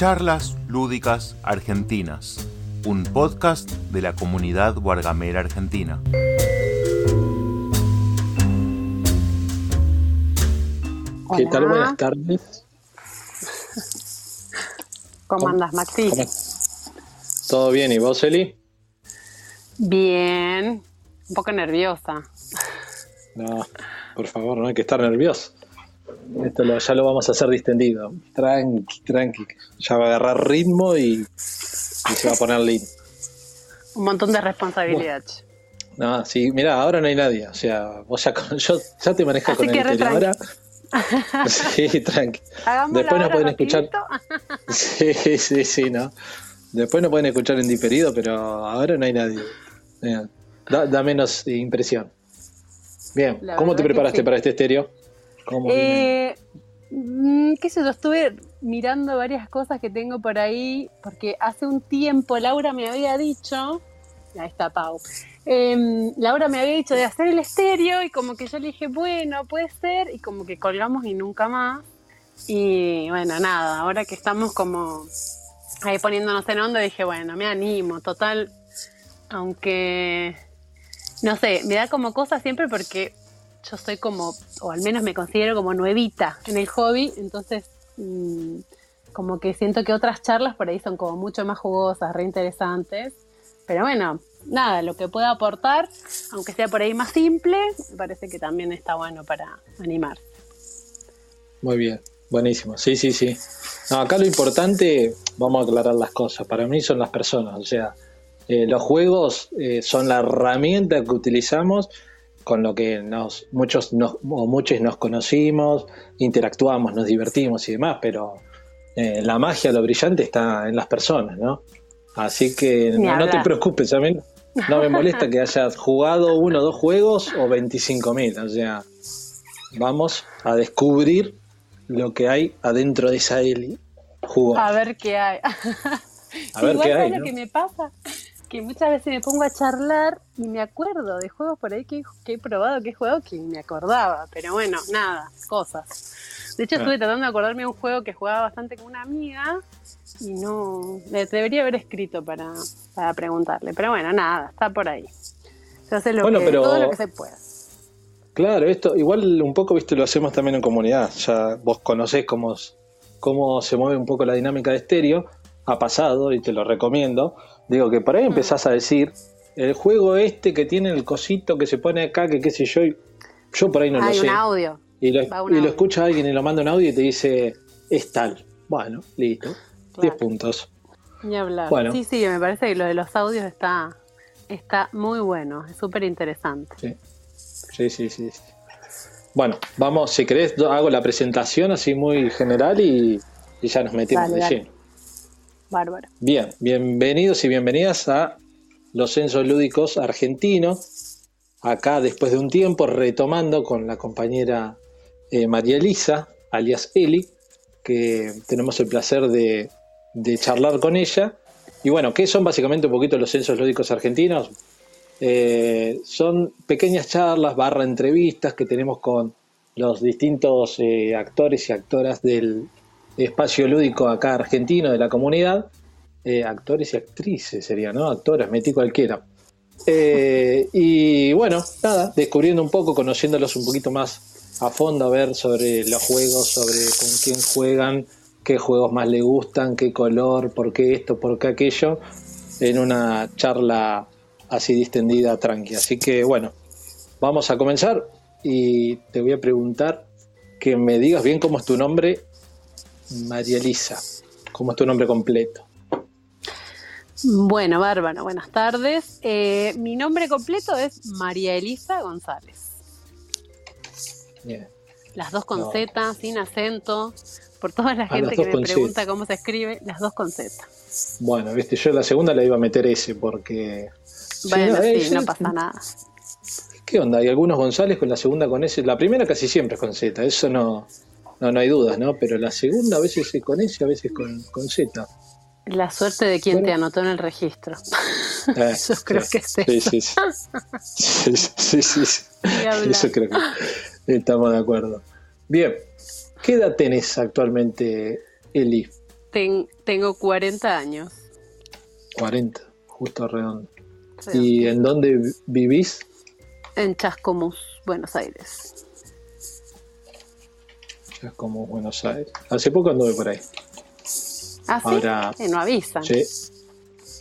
Charlas Lúdicas Argentinas, un podcast de la comunidad Guargamera Argentina. ¿Qué tal? Buenas tardes. ¿Cómo andas, Maxi? ¿Cómo- ¿Todo bien? ¿Y vos, Eli? Bien, un poco nerviosa. No, por favor, no hay que estar nervioso. Esto lo- ya lo vamos a hacer distendido. Tranqui, tranqui. Ya va a agarrar ritmo y, y se va a poner lindo. Un montón de responsabilidad. No, sí, mira, ahora no hay nadie. O sea, vos ya, con- yo, ya te manejas Así con que el tele ahora. Sí, tranqui. Hagámoslo Después nos pueden escuchar. Sí, sí, sí, ¿no? Después nos pueden escuchar en diferido, pero ahora no hay nadie. Da, da menos impresión. Bien, La ¿cómo te preparaste sí. para este estéreo? Eh, mm, qué sé yo, estuve mirando varias cosas que tengo por ahí, porque hace un tiempo Laura me había dicho, ahí está Pau, Em, Laura me había dicho de hacer el estéreo y como que yo le dije, bueno, puede ser, y como que colgamos y nunca más. Y bueno, nada, ahora que estamos como ahí poniéndonos en onda, dije, bueno, me animo, total, aunque, no sé, me da como cosa siempre porque yo soy como, o al menos me considero como nuevita en el hobby, entonces mm, como que siento que otras charlas por ahí son como mucho más jugosas, reinteresantes. Pero bueno, nada, lo que pueda aportar, aunque sea por ahí más simple, me parece que también está bueno para animar. Muy bien, buenísimo. Sí, sí, sí. No, acá lo importante, vamos a aclarar las cosas. Para mí son las personas. O sea, eh, los juegos eh, son la herramienta que utilizamos con lo que nos, muchos nos, o muchos nos conocimos, interactuamos, nos divertimos y demás, pero eh, la magia, lo brillante está en las personas, ¿no? Así que no, no te preocupes, a mí no me molesta que hayas jugado uno o dos juegos o 25 mil. O sea, vamos a descubrir lo que hay adentro de esa Eli jugosa. A ver qué hay. A ver Igual qué ¿sabes hay, lo ¿no? que me pasa? Que muchas veces me pongo a charlar y me acuerdo de juegos por ahí que, que he probado, que he jugado, que me acordaba. Pero bueno, nada, cosas. De hecho, Ah. estuve tratando de acordarme de un juego que jugaba bastante con una amiga y no. le debería haber escrito para, para preguntarle. Pero bueno, nada, está por ahí. Se hace lo Bueno, que, pero- todo lo que se pueda. Claro, esto igual un poco, viste, lo hacemos también en comunidad. Ya vos conocés cómo, cómo se mueve un poco la dinámica de estéreo. Ha pasado y te lo recomiendo. Digo que por ahí empezás a decir, el juego este que tiene el cosito que se pone acá, que qué sé yo, y yo por ahí no lo sé. audio. Y lo, y escucha alguien y lo manda un audio y te dice, es tal. Bueno, listo. 10 Claro. puntos. Ni hablar. Bueno. Sí, sí, me parece que lo de los audios está, está muy bueno, es súper interesante. Sí. Sí, sí, sí. sí. Bueno, vamos, si querés, hago la presentación así muy general y, y ya nos metemos Dale, de dale. lleno. Bárbaro. Bien, bienvenidos y bienvenidas a los censos lúdicos argentinos. Acá, después de un tiempo, retomando con la compañera eh, María Elisa, alias Eli, que tenemos el placer de, charlar con ella. Y bueno, ¿qué son básicamente un poquito los censos lúdicos argentinos? Eh, son pequeñas charlas barra entrevistas que tenemos con los distintos eh, actores y actoras del espacio lúdico acá argentino de la comunidad. Eh, actores y actrices sería, ¿no? Actoras, metí cualquiera. Eh, y bueno, nada, descubriendo un poco, conociéndolos un poquito más a fondo, a ver sobre los juegos, sobre con quién juegan, qué juegos más le gustan, qué color, por qué esto, por qué aquello, en una charla así distendida, tranqui. Así que bueno, vamos a comenzar y te voy a preguntar que me digas bien cómo es tu nombre, María Elisa, cómo es tu nombre completo. Bueno, bárbaro, buenas tardes. Eh, mi nombre completo es María Elisa González. Bien. Las dos con No. Z, sin acento. Por toda la Ah, gente que me pregunta Z. cómo se escribe, las dos con Z. Bueno, viste, yo la segunda la iba a meter ese porque. Bueno, no, eh, sí, no pasa nada. ¿Qué onda? Hay algunos González con la segunda con S. La primera casi siempre es con Z, eso no, no, no hay dudas, ¿no? Pero la segunda a veces es con S, a veces con, con Z. La suerte de quien Bueno. te anotó en el registro. Eh, Yo creo que es sí, eso. sí, sí. Sí, sí, sí. Eso creo que estamos de acuerdo. Bien, ¿qué edad tenés actualmente, Eli? tengo 40 años. 40, justo redondo. ¿Y en dónde vivís? En Chascomús, Buenos Aires. Chascomús, Buenos Aires. Hace poco anduve por ahí. Ah, sí. Eh, no avisan. Sí.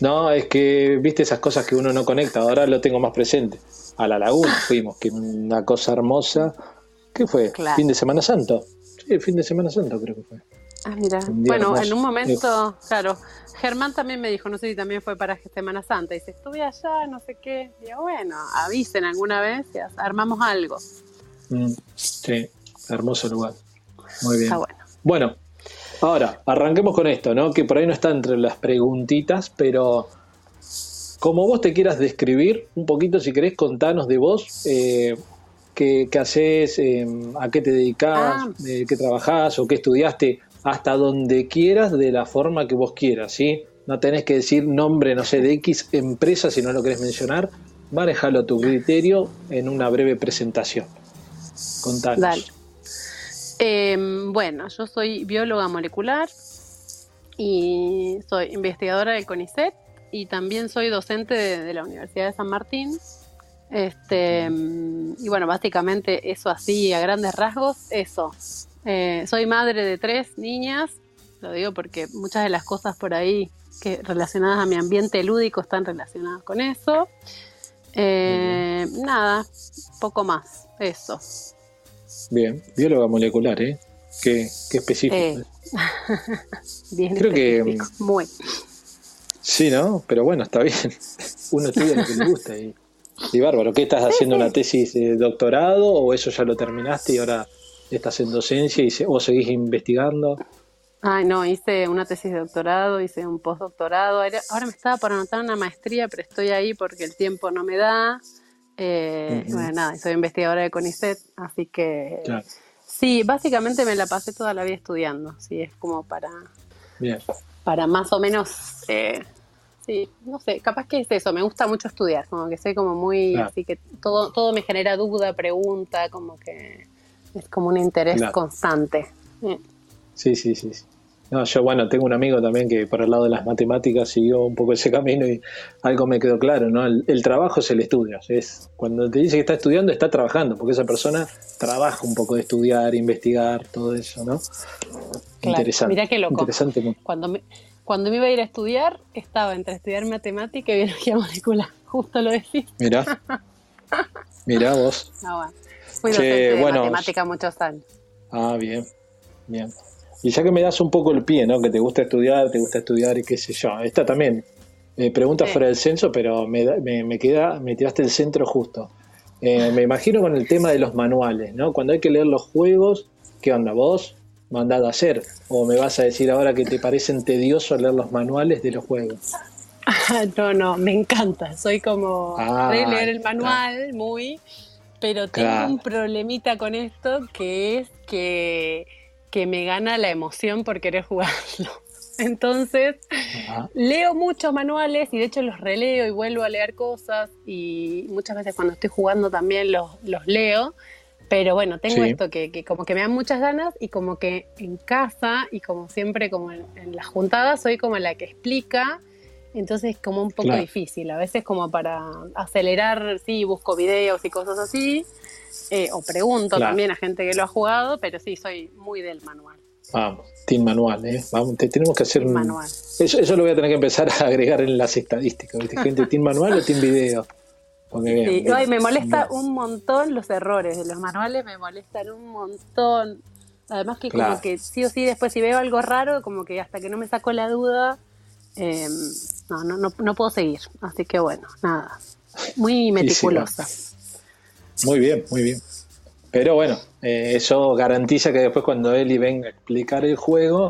No, es que viste esas cosas que uno no conecta. Ahora lo tengo más presente. A la laguna fuimos, que una cosa hermosa. ¿Qué fue? ¿Fin de Semana Santo? Sí, fin de Semana Santo creo que fue. Ah, mira. Bueno, en un momento, claro, Germán también me dijo, no sé si también fue para Semana Santa, dice, estuve allá, no sé qué. Yo, bueno, avisen alguna vez y armamos algo. Mm, sí, hermoso lugar. Muy bien. bueno. Bueno, ahora, arranquemos con esto, ¿no? Que por ahí no está entre las preguntitas, pero como vos te quieras describir, un poquito si querés contanos de vos, eh, qué, haces, eh, a qué te dedicas, ah. eh, qué trabajás o qué estudiaste hasta donde quieras de la forma que vos quieras, ¿sí? No tenés que decir nombre, no sé, de X empresa si no lo querés mencionar. Manejalo a tu criterio en una breve presentación. Contanos. Dale. Em, bueno, yo soy bióloga molecular y soy investigadora del CONICET y también soy docente de, la Universidad de San Martín. Este, y bueno, básicamente eso así, a grandes rasgos, eso. Eh, soy madre de tres niñas, lo digo porque muchas de las cosas por ahí que relacionadas a mi ambiente lúdico están relacionadas con eso. Eh, nada, poco más, eso. Bien, bióloga molecular, ¿eh? Qué, específico. Eh, bien Creo que muy. Sí, ¿no? Pero bueno, está bien. Uno estudia lo que le gusta y, y bárbaro. ¿Qué estás haciendo una tesis de doctorado o eso ya lo terminaste y ahora estás en docencia y o seguís investigando? Ay, no, hice una tesis de doctorado, hice un postdoctorado. Ahora me estaba por anotar una maestría, pero estoy ahí porque el tiempo no me da. Eh, Bueno, nada, soy investigadora de CONICET, así que sí, básicamente me la pasé toda la vida estudiando. Sí, es como para, para más o menos, eh, sí, no sé, capaz que es eso. Me gusta mucho estudiar, como que soy como muy, así que todo, todo me genera duda, pregunta, como que es como un interés constante. Sí, sí, sí. No, yo, bueno, tengo un amigo también que por el lado de las matemáticas siguió un poco ese camino y algo me quedó claro, ¿no? El, trabajo es el estudio. Es, cuando te dice que está estudiando, está trabajando, porque esa persona trabaja un poco de estudiar, investigar, todo eso, ¿no? Interesante. Mira qué loco. Interesante. Cuando me, cuando me iba a ir a estudiar, estaba entre estudiar matemática y biología molecular. Justo lo decís. Mira. Mira vos. No, bueno. Fui docente de matemática muchos años. Ah, bien, bien. Y ya que me das un poco el pie, ¿no? Que te gusta estudiar, te gusta estudiar y qué sé yo. Esta también, eh, pregunta fuera del censo, pero me, me, queda, me tiraste el centro justo. Eh, me imagino con el tema de los manuales, ¿no? Cuando hay que leer los juegos, ¿qué onda? ¿Vos mandado a hacer? ¿O me vas a decir ahora que te parecen tediosos leer los manuales de los juegos? no, no, me encanta. Soy como ah, leer el manual, muy pero tengo un problemita con esto que es que, me gana la emoción por querer jugarlo. Entonces, leo muchos manuales y de hecho los releo y vuelvo a leer cosas y muchas veces cuando estoy jugando también los, los leo. Pero bueno, tengo esto que, que, como que me dan muchas ganas y como que en casa y como siempre como en, en las juntadas soy como la que explica entonces es como un poco difícil. A veces como para acelerar, sí, busco videos y cosas así. Eh, o pregunto también a gente que lo ha jugado, pero sí, soy muy del manual. Vamos, team manual, ¿eh? Vamos, te, tenemos que hacer un... manual. Eso, eso, lo voy a tener que empezar a agregar en las estadísticas. Gente, team manual o team video. sí. me molesta un montón los errores de los manuales, me molestan un montón. Además que como que sí o sí después si veo algo raro, como que hasta que no me saco la duda, eh, no, no, no, no puedo seguir. Así que bueno, nada. Muy meticulosa. Muy bien, muy bien. Pero bueno, eh, eso garantiza que después cuando Eli venga a explicar el juego,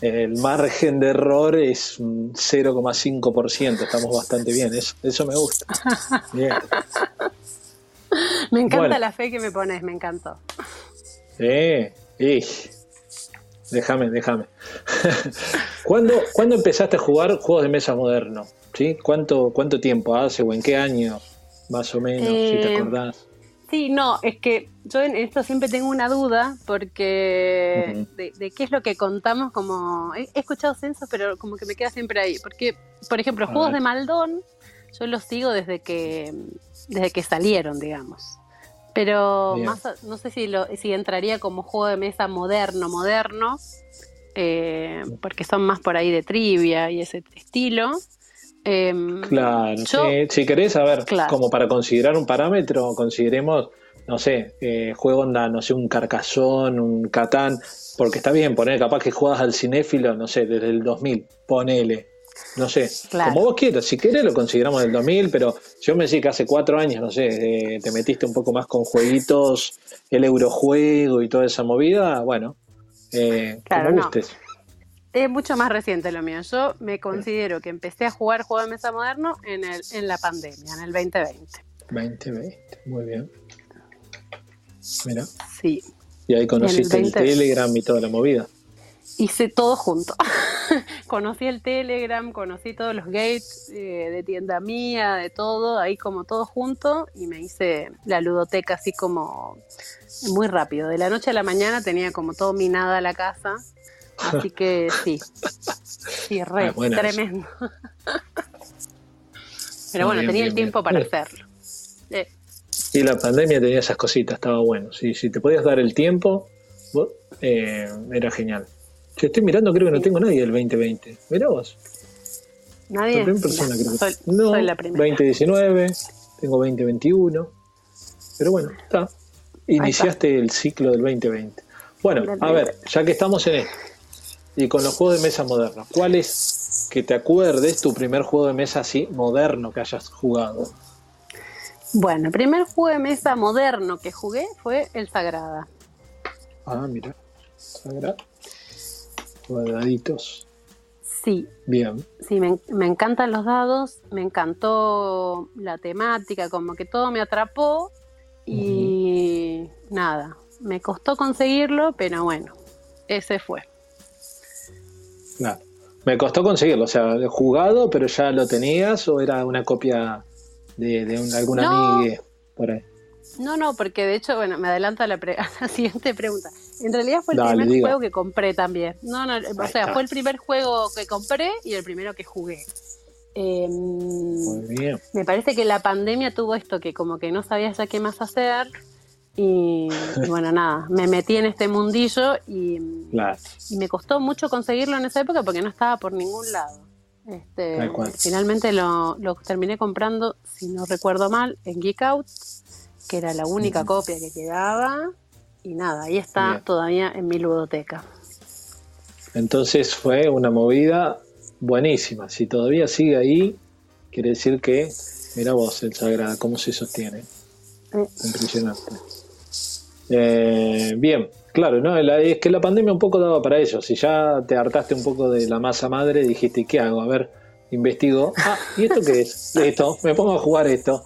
el margen de error es un 0,5%. Estamos bastante bien. Eso, eso me gusta. Bien. me encanta la fe que me pones, me encantó. Sí, sí. Déjame, déjame. ¿Cuándo, ¿Cuándo, empezaste a jugar juegos de mesa moderno? ¿Sí? ¿Cuánto, ¿Cuánto tiempo hace o en qué año, más o menos, si te eh, acordás? Sí, no, es que yo en esto siempre tengo una duda porque de, qué es lo que contamos como... He, escuchado censos, pero como que me queda siempre ahí. Porque, por ejemplo, juegos de Maldón, yo los sigo desde que, desde que salieron, digamos. Pero más, no sé si, lo, si entraría como juego de mesa moderno, moderno, eh, porque son más por ahí de trivia y ese estilo. Em, claro, si querés, a ver, como para considerar un parámetro, consideremos, no sé, eh, juego onda, no sé, un carcazón, un catán, porque está bien poner capaz que juegas al cinéfilo, no sé, desde el 2000, ponele, no sé, como vos quieras, si querés lo consideramos del 2000, pero yo me decís que hace cuatro años, no sé, eh, te metiste un poco más con jueguitos, el eurojuego y toda esa movida, bueno, eh, como gustes. Es mucho más reciente lo mío. Yo me considero que empecé a jugar juego de mesa moderno en, el, en la pandemia, en el 2020. 2020, muy bien. Mira. Sí. Y ahí conociste el, Telegram y toda la movida. Hice todo junto. conocí el Telegram, conocí todos los gates eh, de tienda mía, de todo, ahí como todo junto y me hice la ludoteca así como muy rápido. De la noche a la mañana tenía como todo minada la casa Así que sí. Sí, re, ah, tremendo. Pero bueno, tenía el tiempo para hacerlo. Y la pandemia tenía esas cositas, estaba bueno. Si, si te podías dar el tiempo, eh, era genial. Yo estoy mirando, creo que no tengo nadie del 2020. Mirá vos. Nadie. persona, creo. no, soy la primera. 2019, tengo 2021. Pero bueno, está. Iniciaste el ciclo del 2020. Bueno, a ver, ya que estamos en esto, y con los juegos de mesa modernos, ¿cuál es que te acuerdes tu primer juego de mesa así moderno que hayas jugado? Bueno, el primer juego de mesa moderno que jugué fue el Sagrada. Ah, mira. Sagrada. Cuadraditos. Sí. Bien. Sí, me, me, encantan los dados, me encantó la temática, como que todo me atrapó y nada, me costó conseguirlo, pero bueno, ese fue. Me costó conseguirlo, o sea, jugado, pero ya lo tenías o era una copia de, de alguna amiga por ahí. No, no, porque de hecho, bueno, me adelanto a la, siguiente pregunta. En realidad fue el primer juego que compré también. No, no, o sea, fue el primer juego que compré y el primero que jugué. Em, Muy bien. Me parece que la pandemia tuvo esto que como que no sabías ya qué más hacer y, bueno, nada, me metí en este mundillo y, me costó mucho conseguirlo en esa época porque no estaba por ningún lado. Este, finalmente lo, terminé comprando, si no recuerdo mal, en Geek Out, que era la única copia que quedaba. Y nada, ahí está todavía en mi ludoteca. Entonces fue una movida buenísima. Si todavía sigue ahí, quiere decir que, mira vos, el Sagrada, cómo se sostiene. Impresionante. Eh, bien, claro, ¿no? es que la pandemia un poco daba para eso. Si ya te hartaste un poco de la masa madre, dijiste, ¿qué hago? A ver, investigo. Ah, ¿y esto qué es? Esto, me pongo a jugar esto.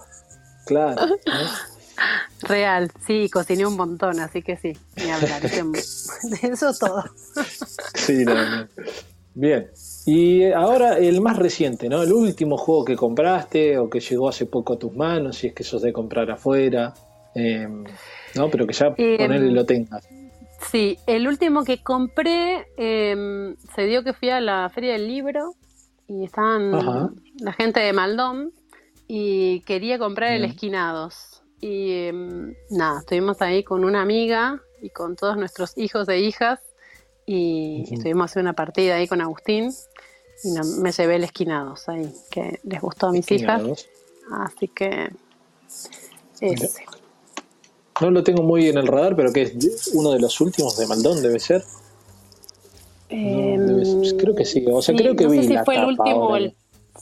Claro. Real, sí, cociné un montón, así que sí, ni hablar. de eso todo. Sí, no, Bien. Y ahora el más reciente, ¿no? El último juego que compraste o que llegó hace poco a tus manos, si es que sos de comprar afuera. Eh, ¿no? Pero que ya eh, ponerle lo tengas. Sí, el último que compré em, se dio que fui a la Feria del Libro y estaban la gente de Maldón y quería comprar el Esquinados. Y em, nada, estuvimos ahí con una amiga y con todos nuestros hijos e hijas y estuvimos haciendo una partida ahí con Agustín y me llevé el Esquinados ahí, que les gustó a mis hijas. Así que ese. No lo tengo muy en el radar, pero que es uno de los últimos de Maldón, debe ser. Em, creo que sí, o sea, creo que no vi sé si fue el último el,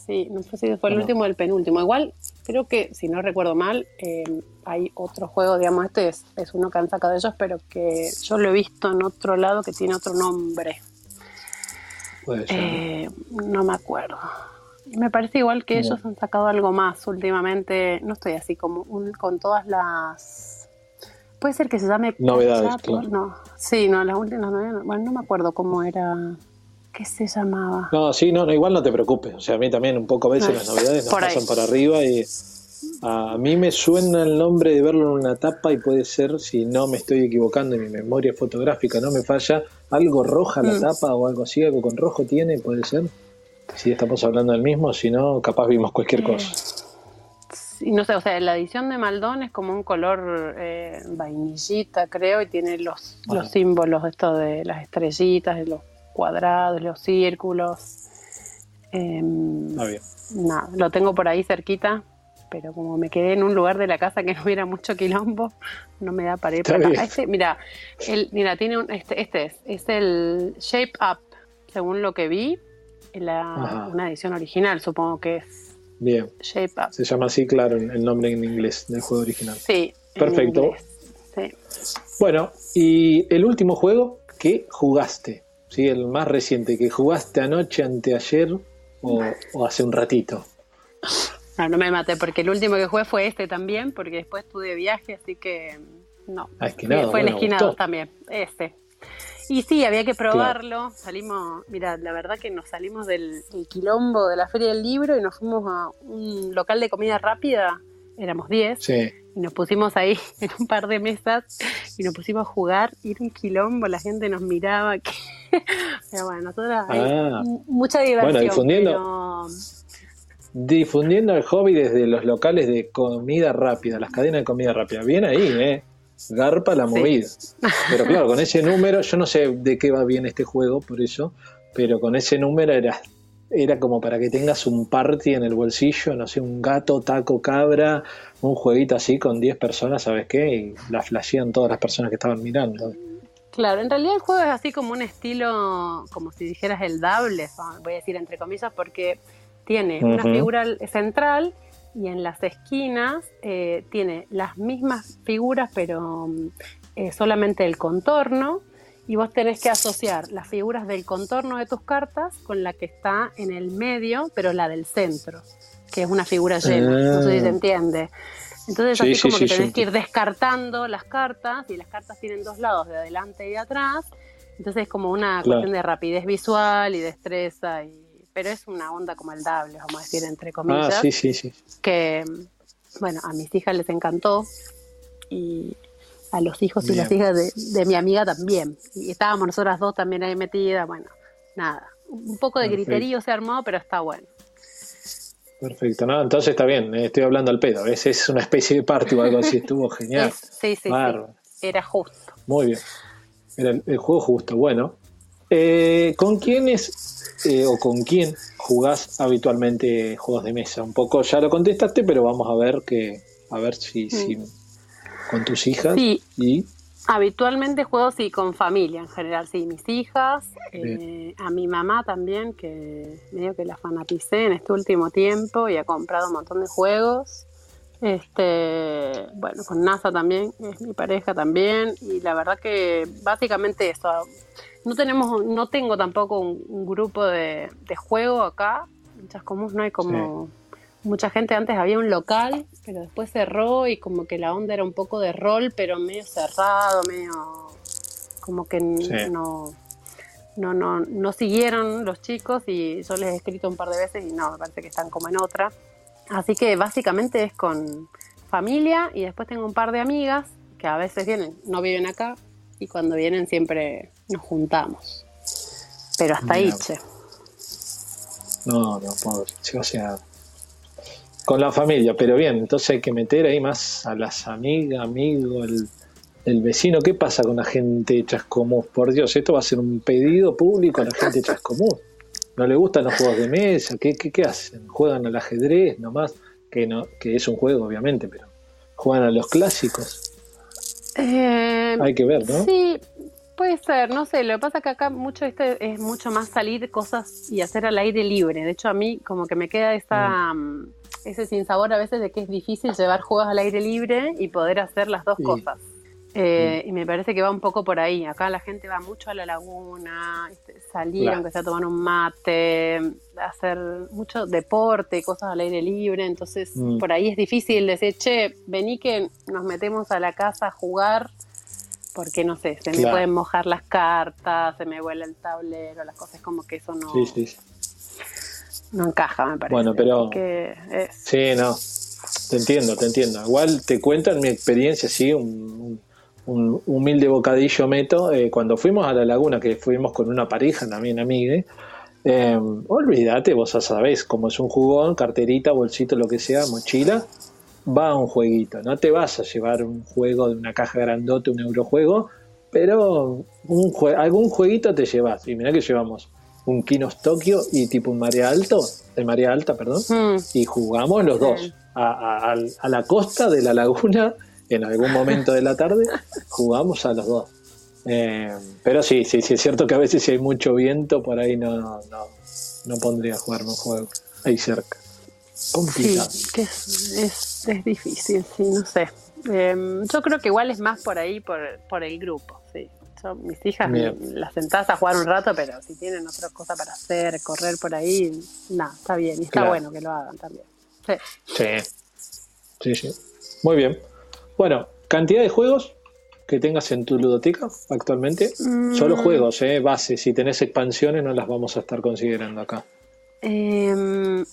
Sí, no sé si fue el último o el penúltimo. Igual, creo que, si no recuerdo mal, em, hay otro juego, digamos, este es, uno que han sacado ellos, pero que yo lo he visto en otro lado que tiene otro nombre. Puede ser. Eh, no me acuerdo. Me parece igual que ellos han sacado algo más últimamente. No estoy así como con todas las Puede ser que se llame Novedades, No, sí, no, las últimas novedades. Bueno, no me acuerdo cómo era. ¿Qué se llamaba? No, sí, no, igual no te preocupes. O sea, a mí también un poco a veces las novedades nos pasan para arriba y A mí me suena el nombre de verlo en una tapa y puede ser, si no me estoy equivocando y mi memoria fotográfica no me falla, algo roja la Mm. tapa o algo así, algo con rojo tiene, puede ser. Si estamos hablando del mismo, si no, capaz vimos cualquier Eh, cosa. Sí, no sé, o sea, la edición de Maldón es como un color eh, vainillita, creo, y tiene los, los símbolos esto de las estrellitas, de los cuadrados, los círculos. Em, Está bien. nada, lo tengo por ahí cerquita, pero como me quedé en un lugar de la casa que no hubiera mucho quilombo, no me da para ir para acá. Este, mira, el, mira, tiene un, este, este es, es el Shape Up, según lo que vi, en la, una edición original, supongo que es Bien. Shape Up. Se llama así, claro, el nombre en inglés del juego original. Sí. Perfecto. Sí. Bueno, y el último juego que jugaste, ¿sí? el más reciente, que jugaste anoche, anteayer o, o hace un ratito. No, no me maté, porque el último que jugué fue este también, porque después estuve de viaje, así que no. Ah, esquinado, fue el bueno, esquinado gustó. también, este. Y sí, había que probarlo. Salimos, mira, la verdad que nos salimos del, quilombo de la Feria del Libro y nos fuimos a un local de comida rápida. Éramos 10 Sí. y nos pusimos ahí en un par de mesas y nos pusimos a jugar. Y era un quilombo, la gente nos miraba. que- Pero bueno, nosotros Ah. mucha diversión. difundiendo. pero- Difundiendo el hobby desde los locales de comida rápida, las cadenas de comida rápida. Bien ahí, ¿eh? Garpa la Sí. movida. Pero claro, con ese número, yo no sé de qué va bien este juego, por eso, pero con ese número era, era como para que tengas un party en el bolsillo, no sé, un gato, taco, cabra, un jueguito así con 10 personas, ¿sabes qué? Y la flashean todas las personas que estaban mirando. Claro, en realidad el juego es así como un estilo, como si dijeras el double, voy a decir entre comillas, porque tiene una figura central y en las esquinas eh, tiene las mismas figuras, pero mm, eh, solamente el contorno. Y vos tenés que asociar las figuras del contorno de tus cartas con la que está en el medio, pero la del centro, que es una figura llena. No sé si se Ah. entiende. Entonces, Sí, así sí, como sí, que tenés sí. que ir descartando las cartas, y las cartas tienen dos lados, de adelante y de atrás. Entonces es como una Claro. cuestión de rapidez visual y destreza, y, pero es una onda como el dable, vamos a decir, entre comillas Ah, sí, sí, sí. que, bueno, a mis hijas les encantó y a los hijos y las hijas de, de mi amiga también. Y estábamos nosotras dos también ahí metidas, bueno, nada. Un poco de Perfecto. griterío se armó, pero está bueno. Perfecto, no, entonces está bien, eh, estoy hablando al pedo, ese es una especie de party o algo así, estuvo genial. Es- sí, sí, sí, Bárbaro. era justo. Muy bien. Era el, el juego justo. Bueno, eh, ¿con quiénes eh, o con quién jugás habitualmente juegos de mesa? Un poco ya lo contestaste, pero vamos a ver que a ver si, si con tus hijas Sí. y Habitualmente juego sí con familia en general, sí, mis hijas, eh, a mi mamá también, que medio que la fanaticé en este último tiempo y ha comprado un montón de juegos. Este, bueno, con NASA también, es mi pareja también, y la verdad que básicamente eso. No tenemos, no tengo tampoco un, un grupo de, de juego acá. En Chascomús no hay como mucha gente. Antes había un local, pero después cerró y como que la onda era un poco de rol, pero medio cerrado, medio como que Sí. no, no, no, no siguieron los chicos y yo les he escrito un par de veces y no, me parece que están como en otra. Así que básicamente es con familia y después tengo un par de amigas que a veces vienen, no viven acá y cuando vienen siempre nos juntamos. Pero hasta ahí, che. no, no, pobre, o sea, con la familia, pero bien, entonces hay que meter ahí más a las amigas, amigos, el, el vecino. ¿Qué pasa con la gente Chascomús? Por Dios, esto va a ser un pedido público a la gente Chascomús. ¿No le gustan los juegos de mesa? ¿Qué, qué, qué hacen? ¿Juegan al ajedrez nomás? Que, no, que es un juego, obviamente, pero juegan a los clásicos. Eh, Hay que ver, ¿no? Sí, puede ser, no sé, lo que pasa es que acá mucho este es mucho más salir cosas y hacer al aire libre. De hecho, a mí como que me queda esa, mm, ese sinsabor a veces de que es difícil llevar juegos al aire libre y poder hacer las dos Sí. cosas. Eh, Y me parece que va un poco por ahí. Acá la gente va mucho a la laguna, este, salir Claro. aunque sea a tomar un mate, hacer mucho deporte, cosas al aire libre. Entonces, Mm. por ahí es difícil decir, che, vení que nos metemos a la casa a jugar porque no sé, se me pueden mojar las cartas, se me vuela el tablero, las cosas como que eso no, Sí, sí, no encaja, me parece. Bueno, pero- es- Sí, no. Te entiendo, te entiendo. Igual te cuento en mi experiencia, sí, un, un humilde bocadillo meto. Eh, cuando fuimos a la laguna, que fuimos con una pareja, también amiga, eh, olvídate, vos ya sabés cómo es un jugón, carterita, bolsito, lo que sea, mochila, va a un jueguito. No te vas a llevar un juego de una caja grandote, un eurojuego, pero un algún jueguito te llevas. Y mira que llevamos un Kinos Tokio y tipo un María Alto, de María Alta, perdón, mm. y jugamos los dos a, la costa de la laguna en algún momento de la tarde, jugamos a los dos. Eh, pero sí, sí, sí, es cierto que a veces si hay mucho viento, por ahí no, no, no pondría a jugarme un juego ahí cerca. Complicado. Sí, que es, es, difícil, sí, no sé. Em, yo creo que igual es más por ahí, por, por el grupo, sí. mis hijas las sentadas a jugar un rato, pero si tienen otra cosa para hacer, correr por ahí, nada, está bien. Y está bueno que lo hagan también. Sí. sí. Sí, Muy bien. Bueno, cantidad de juegos que tengas en tu ludoteca actualmente. Solo mm. juegos, ¿eh? Base. Si tenés expansiones, no las vamos a estar considerando acá. Em,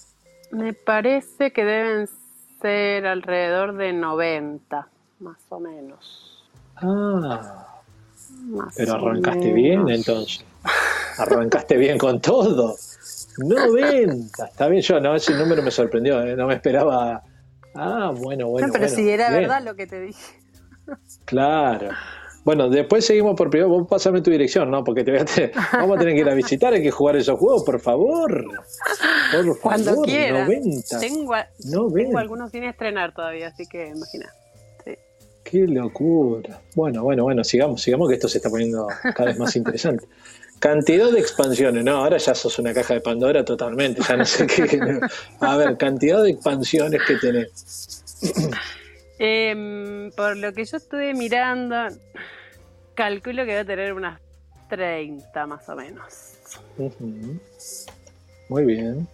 me parece que deben ser alrededor de 90, más o menos. Ah. pero arrancaste bien entonces. Arrancaste bien con todo. 90. Está bien, yo no, ese número me sorprendió, ¿eh? no me esperaba. Ah, bueno, bueno. No, pero si era verdad lo que te dije. Claro. Bueno, después seguimos por primero. Vos pasame tu dirección, ¿no? Porque te voy a vamos a tener que ir a visitar, hay que jugar esos juegos, por favor. Por favor, Cuando quieras. 90. Tengo, tengo algunos sin estrenar todavía, así que imagina. Qué locura. Bueno, bueno, bueno, sigamos, sigamos que esto se está poniendo cada vez más interesante. Cantidad de expansiones, no, ahora ya sos una caja de Pandora totalmente, ya no sé qué. A ver, cantidad de expansiones que tenés. Em, por lo que yo estuve mirando, calculo que va a tener unas 30 más o menos. Muy bien.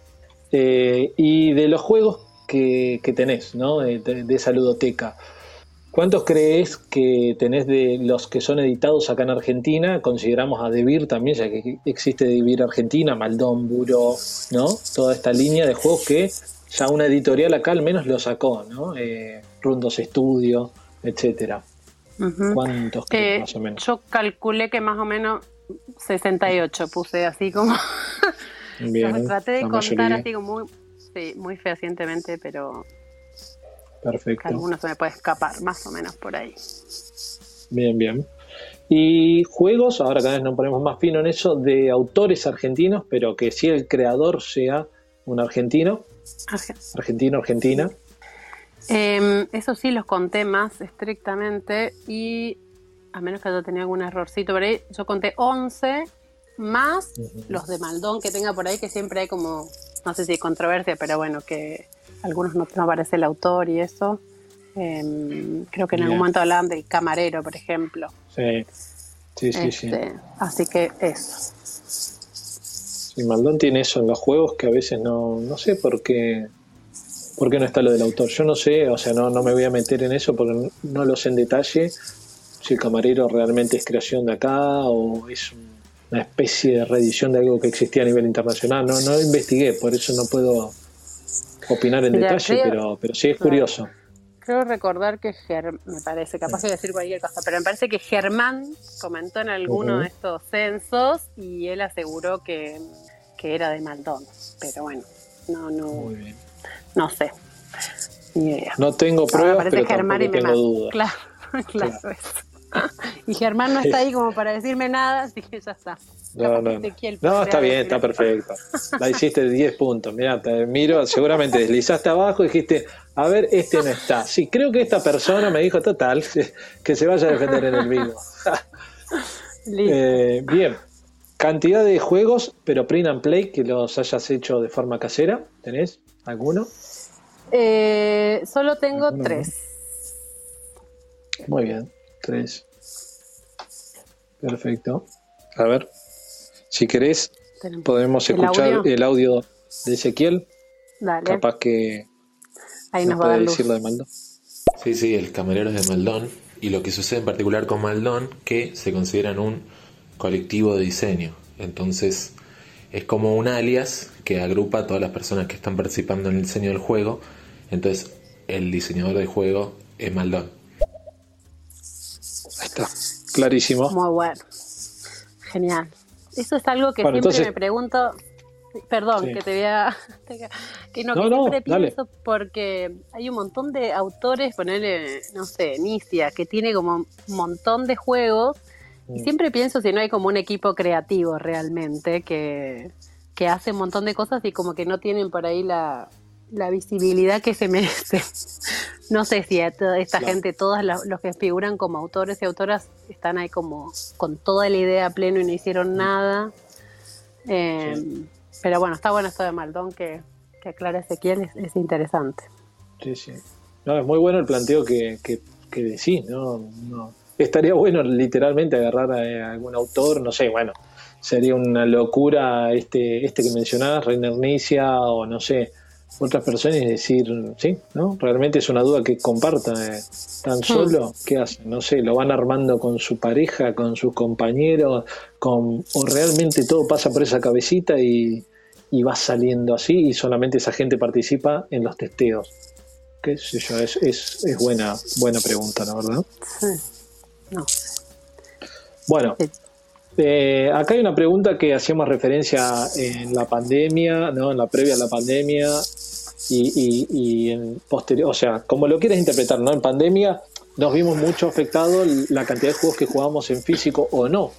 Eh, y de los juegos que, tenés, ¿no? De, de, esa ludoteca, ¿Cuántos crees que tenés de los que son editados acá en Argentina? Consideramos a Debir también, ya que existe Debir Argentina, Maldón, Buro, ¿no? Toda esta línea de juegos que ya una editorial acá al menos lo sacó, ¿no? Eh, Rundos Estudio, etcétera. ¿Cuántos crees eh, más o menos? Yo calculé que más o menos 68 puse así como... Bien, traté de contar así como muy, sí, muy fehacientemente, pero Perfecto. Algunos se me puede escapar, más o menos por ahí. Bien, bien. Y juegos, ahora cada vez nos ponemos más fino en eso, de autores argentinos, pero que si el creador sea un argentino. Argentino, argentina. Em, eso sí los conté más estrictamente y a menos que yo tenía algún errorcito por ahí, yo conté 11 más los de Maldón que tenga por ahí, que siempre hay como, no sé si controversia, pero bueno, que algunos no, aparece el autor y eso. Em, creo que en algún momento hablaban del camarero, por ejemplo. Sí, sí, sí. sí. Este, así que eso. Sí, Maldón tiene eso en los juegos que a veces no, no sé por qué, por qué no está lo del autor. Yo no sé, o sea, no, no me voy a meter en eso porque no lo sé en detalle si el camarero realmente es creación de acá o es una especie de reedición de algo que existía a nivel internacional. No, no investigué, por eso no puedo opinar en detalle, pero, pero sí es curioso. Creo recordar que me parece, capaz de decir cualquier cosa, pero me parece que Germán comentó en alguno de estos censos y él aseguró que, era de Maldón. Pero bueno, no, no, no sé. No tengo pruebas, pero Germán y tengo dudas. Claro, claro, Y Germán no está ahí como para decirme nada, así que ya está. No, no, no. está bien, está perfecto. La hiciste de 10 puntos. Mira, te miro, seguramente deslizaste abajo y dijiste, a ver, este no está. Sí, creo que esta persona me dijo, total, que se vaya a defender en el vivo. Eh, bien, cantidad de juegos, pero print and play que los hayas hecho de forma casera. ¿Tenés alguno? Eh, solo tengo tres. Muy bien, tres. Perfecto. A ver. Si querés, podemos escuchar el audio de Ezequiel. Dale. Capaz que Ahí nos, va a decir lo de Maldón. Sí, sí, el camarero es de Maldón. Y lo que sucede en particular con Maldón, que se consideran un colectivo de diseño. Entonces, es como un alias que agrupa a todas las personas que están participando en el diseño del juego. Entonces, el diseñador de juego es Maldon. Ahí está, clarísimo. Muy bueno. Genial. Eso es algo que Bueno, siempre entonces- me pregunto. Perdón, Sí. que te vea. Que no, No, que no, siempre dale. pienso porque hay un montón de autores, ponerle, no sé, Nicia, que tiene como un montón de juegos. Y Mm. siempre pienso si no hay como un equipo creativo realmente que, que hace un montón de cosas y como que no tienen por ahí la, la visibilidad que se merece. No sé si a toda esta Claro. gente, todos los, los que figuran como autores y autoras, están ahí como con toda la idea a pleno y no hicieron nada. Eh, Pero bueno, está bueno esto de Maldón que, que aclara Ezequiel, es, es interesante. Sí, sí. No, es muy bueno el planteo que, que, que decís, ¿no? no. Estaría bueno literalmente agarrar a, eh, algún autor, no sé, bueno, sería una locura este, este que mencionabas, Reiner Nicia o no sé, otras personas y decir, sí, ¿no? Realmente es una duda que comparta eh, tan solo, ¿qué hacen? No sé, lo van armando con su pareja, con sus compañeros, con, o realmente todo pasa por esa cabecita y, y va saliendo así y solamente esa gente participa en los testeos. ¿Qué sé yo? Es, es, es buena, buena pregunta, la verdad. Sí. No. Bueno, Sí. Eh, acá hay una pregunta que hacíamos referencia en la pandemia, ¿no? En la previa a la pandemia y, en posterior, o sea, como lo quieras interpretar, ¿no? En pandemia nos vimos mucho afectado la cantidad de juegos que jugábamos en físico o no,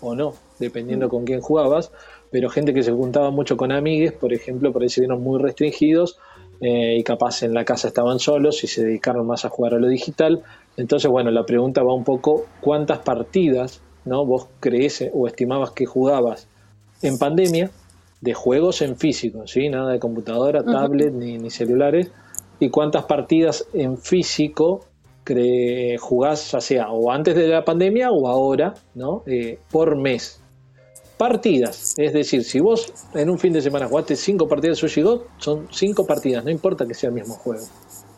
o no, dependiendo con quién jugabas, pero gente que se juntaba mucho con amigues, por ejemplo, por ahí se vieron muy restringidos eh, y capaz en la casa estaban solos y se dedicaron más a jugar a lo digital. Entonces, bueno, la pregunta va un poco, ¿cuántas partidas ¿no? vos crees o estimabas que jugabas en pandemia de juegos en físico, ¿sí? nada de computadora, tablet ni, ni celulares? ¿Y cuántas partidas en físico cre- jugás, ya sea o antes de la pandemia o ahora, ¿no? Eh, por mes? partidas. Es decir, si vos en un fin de semana jugaste cinco partidas de Sushi God, son cinco partidas, no importa que sea el mismo juego.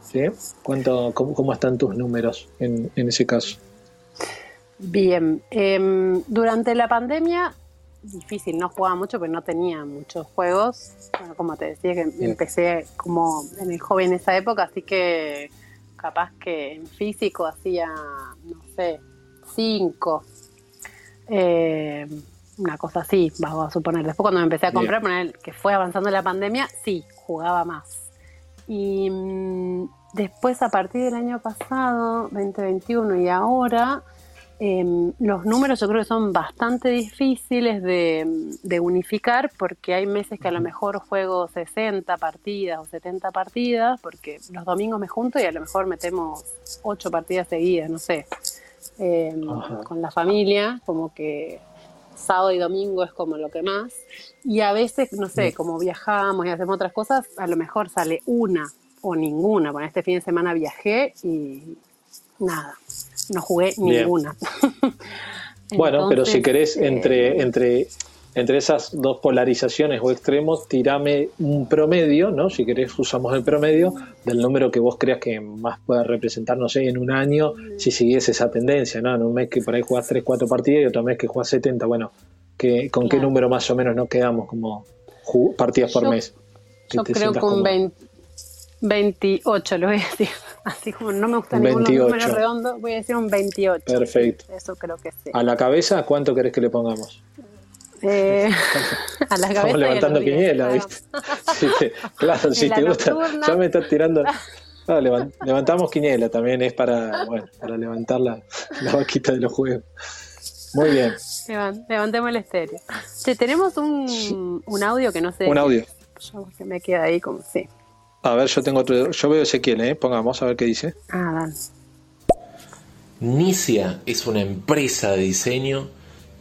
¿Sí? ¿Cuánto, cómo, cómo están tus números en, en ese caso? Bien, em, durante la pandemia, difícil, no jugaba mucho, pero no tenía muchos juegos. Bueno, como te decía, que Bien. empecé como en el joven en esa época, así que capaz que en físico hacía, no sé, cinco. Eh, una cosa así, vamos a suponer. Después cuando me empecé a comprar, poner que fue avanzando la pandemia, sí, jugaba más. Y mm, después a partir del año pasado, 2021 y ahora, em, los números yo creo que son bastante difíciles de, de unificar porque hay meses que a lo mejor juego 60 partidas o 70 partidas porque los domingos me junto y a lo mejor metemos 8 partidas seguidas, no sé, em, con la familia, como que sábado y domingo es como lo que más. Y a veces, no sé, como viajamos y hacemos otras cosas, a lo mejor sale una o ninguna. Bueno, este fin de semana viajé y nada, no jugué Bien. ninguna. Bueno, pero si querés, eh, entre, entre, entre esas dos polarizaciones o extremos, tirame un promedio, ¿no? Si querés, usamos el promedio del número que vos creas que más pueda representar, no sé, en un año, si siguiese esa tendencia, ¿no? En un mes que por ahí jugás 3, 4 partidas y otro mes que jugás 70, bueno, que, ¿con qué número más o menos nos quedamos como partidas por Yo- mes? Yo creo que un cómodo. 20 28, lo voy a decir. Así como no me ninguno 28. números redondos, voy a decir un 28. Perfecto. Eso creo que sí. A la cabeza, ¿cuánto querés que le pongamos? Eh, a la cabeza Estamos levantando quiniela, claro. ¿viste? Sí, te- claro, si te gusta, nocturna. ya me estás tirando. Levan- levantamos quiniela también, es para, bueno, para levantar la, la vaquita de los juegos. Muy bien, Levan- levantemos el estéreo. Che, tenemos un, un audio que no sé. un audio. Yo, que me queda ahí como sí. A ver, yo tengo otro, yo veo Ezequiel, ¿eh? Pongamos a ver qué dice. Ah, dan. Nicia es una empresa de diseño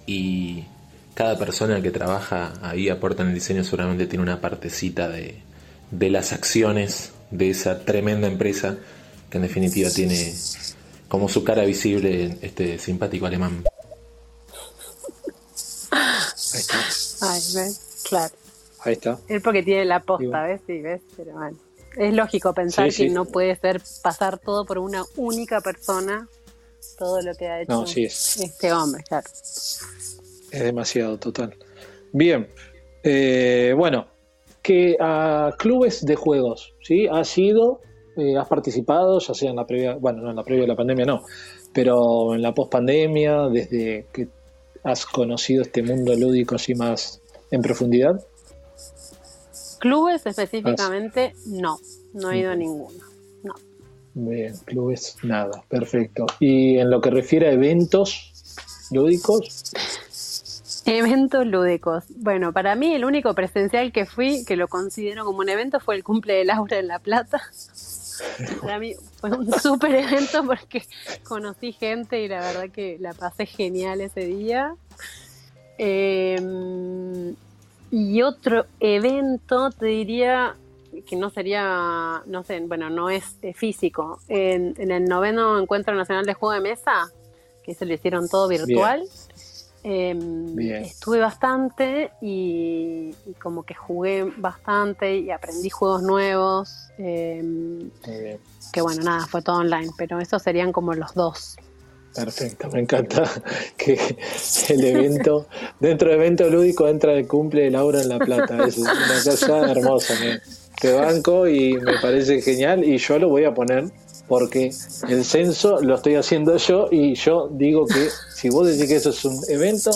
y cada persona que trabaja ahí aporta en el diseño seguramente tiene una partecita de, de las acciones de esa tremenda empresa que en definitiva tiene como su cara visible este simpático alemán. Ahí está, Ay, ¿ves? Claro. ahí está. Él porque tiene la posta. ¿ves? Sí, ¿ves? Pero bueno. Es lógico pensar Sí, sí. que no puede ser pasar todo por una única persona, todo lo que ha hecho No, sí es. este hombre, claro. Es demasiado, total. Bien, eh, bueno, que a clubes de juegos, ¿sí? Ha sido eh, has participado, ya sea en la previa, bueno, no en la previa de la pandemia, no, pero en la pospandemia, desde que has conocido este mundo lúdico así más en profundidad? Clubes específicamente, no, no he ido a ninguno. No. Bien, clubes, nada, perfecto. ¿Y en lo que refiere a eventos lúdicos? Eventos lúdicos. Bueno, para mí el único presencial que fui, que lo considero como un evento, fue el cumple de Laura en La Plata. Para mí fue un súper evento porque conocí gente y la verdad que la pasé genial ese día. Em, y otro evento, te diría que no sería, no sé, bueno, no es físico. En, el noveno Encuentro Nacional de Juego de Mesa, que se lo hicieron todo virtual. Em, estuve bastante y, como que jugué bastante y aprendí juegos nuevos. Em, que bueno, nada, fue todo online, pero esos serían como los dos. Perfecto, me encanta que el evento, dentro del evento lúdico entra el cumple de Laura en La Plata. Es una cosa hermosa, me, te banco y me parece genial y yo lo voy a poner porque el censo lo estoy haciendo yo y yo digo que si vos decís que eso es un evento,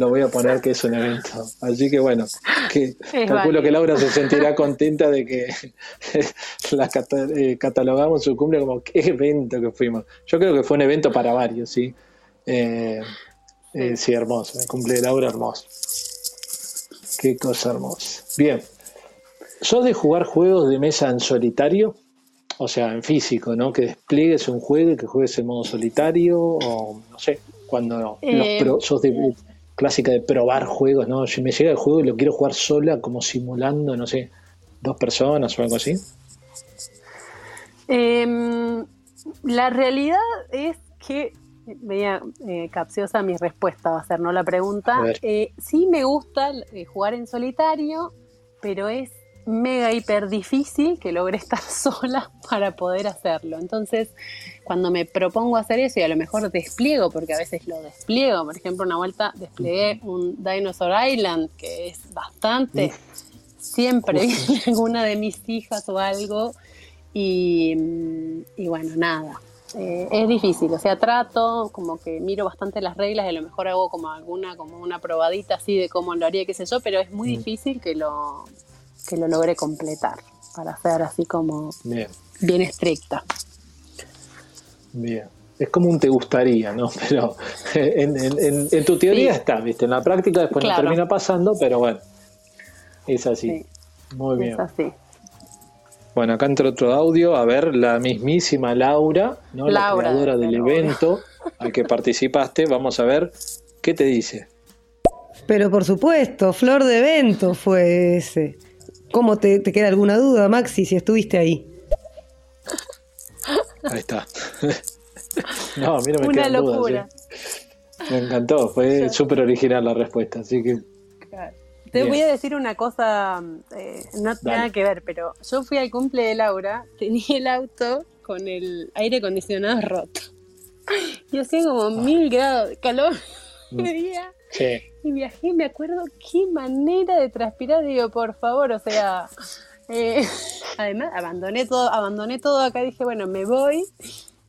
lo voy a poner que es un evento. Así que bueno, que calculo que Laura se sentirá contenta de que la eh, catalogamos su cumple como qué evento que fuimos. Yo creo que fue un evento para varios, ¿sí? Eh, eh, sí, hermoso, el cumple de Laura hermoso. Qué cosa hermosa. Bien. ¿Sos de jugar juegos de mesa en solitario? o sea, en físico, ¿no? Que despliegues un juego y que juegues en modo solitario, o no sé, cuando eh, sos de, clásica de probar juegos, ¿no? Si me llega el juego y lo quiero jugar sola, como simulando, no sé, dos personas o algo así. Em, la realidad es que, media eh, capciosa mi respuesta va a ser, no la pregunta. Eh, sí me gusta eh, jugar en solitario, pero es mega hiper difícil que logre estar sola para poder hacerlo. Entonces, cuando me propongo hacer eso y a lo mejor despliego, porque a veces lo despliego, por ejemplo, una vuelta desplegué un Dinosaur Island, que es bastante, siempre viene alguna de mis hijas o algo, y, bueno, nada. Eh, es difícil, o sea, trato, como que miro bastante las reglas y a lo mejor hago como alguna, como una probadita así de cómo lo haría, qué sé yo, pero es muy difícil que lo, que lo logré completar para ser así como bien, estricta. Bien. Es como un te gustaría, ¿no? Pero en, tu teoría está, ¿viste? En la práctica después no termina pasando, pero bueno, es así. Muy bien. Es así. Bueno, acá entra otro audio. A ver, la mismísima Laura, ¿no? la creadora del evento al que participaste. Vamos a ver qué te dice. Pero por supuesto, flor de evento fue ese. ¿Cómo te, queda alguna duda, Maxi, si estuviste ahí? Ahí está. no, a mí no me Una locura. ¿eh? Me encantó, fue súper original la respuesta, así que... Te voy a decir una cosa, eh, no tiene nada que ver, pero yo fui al cumple de Laura, tenía el auto con el aire acondicionado roto. Y hacía como ah. mil grados de calor mm. día. Sí. Y viajé, me acuerdo qué manera de transpirar, digo, por favor, o sea, eh, además abandoné todo, abandoné todo acá, dije, bueno, me voy,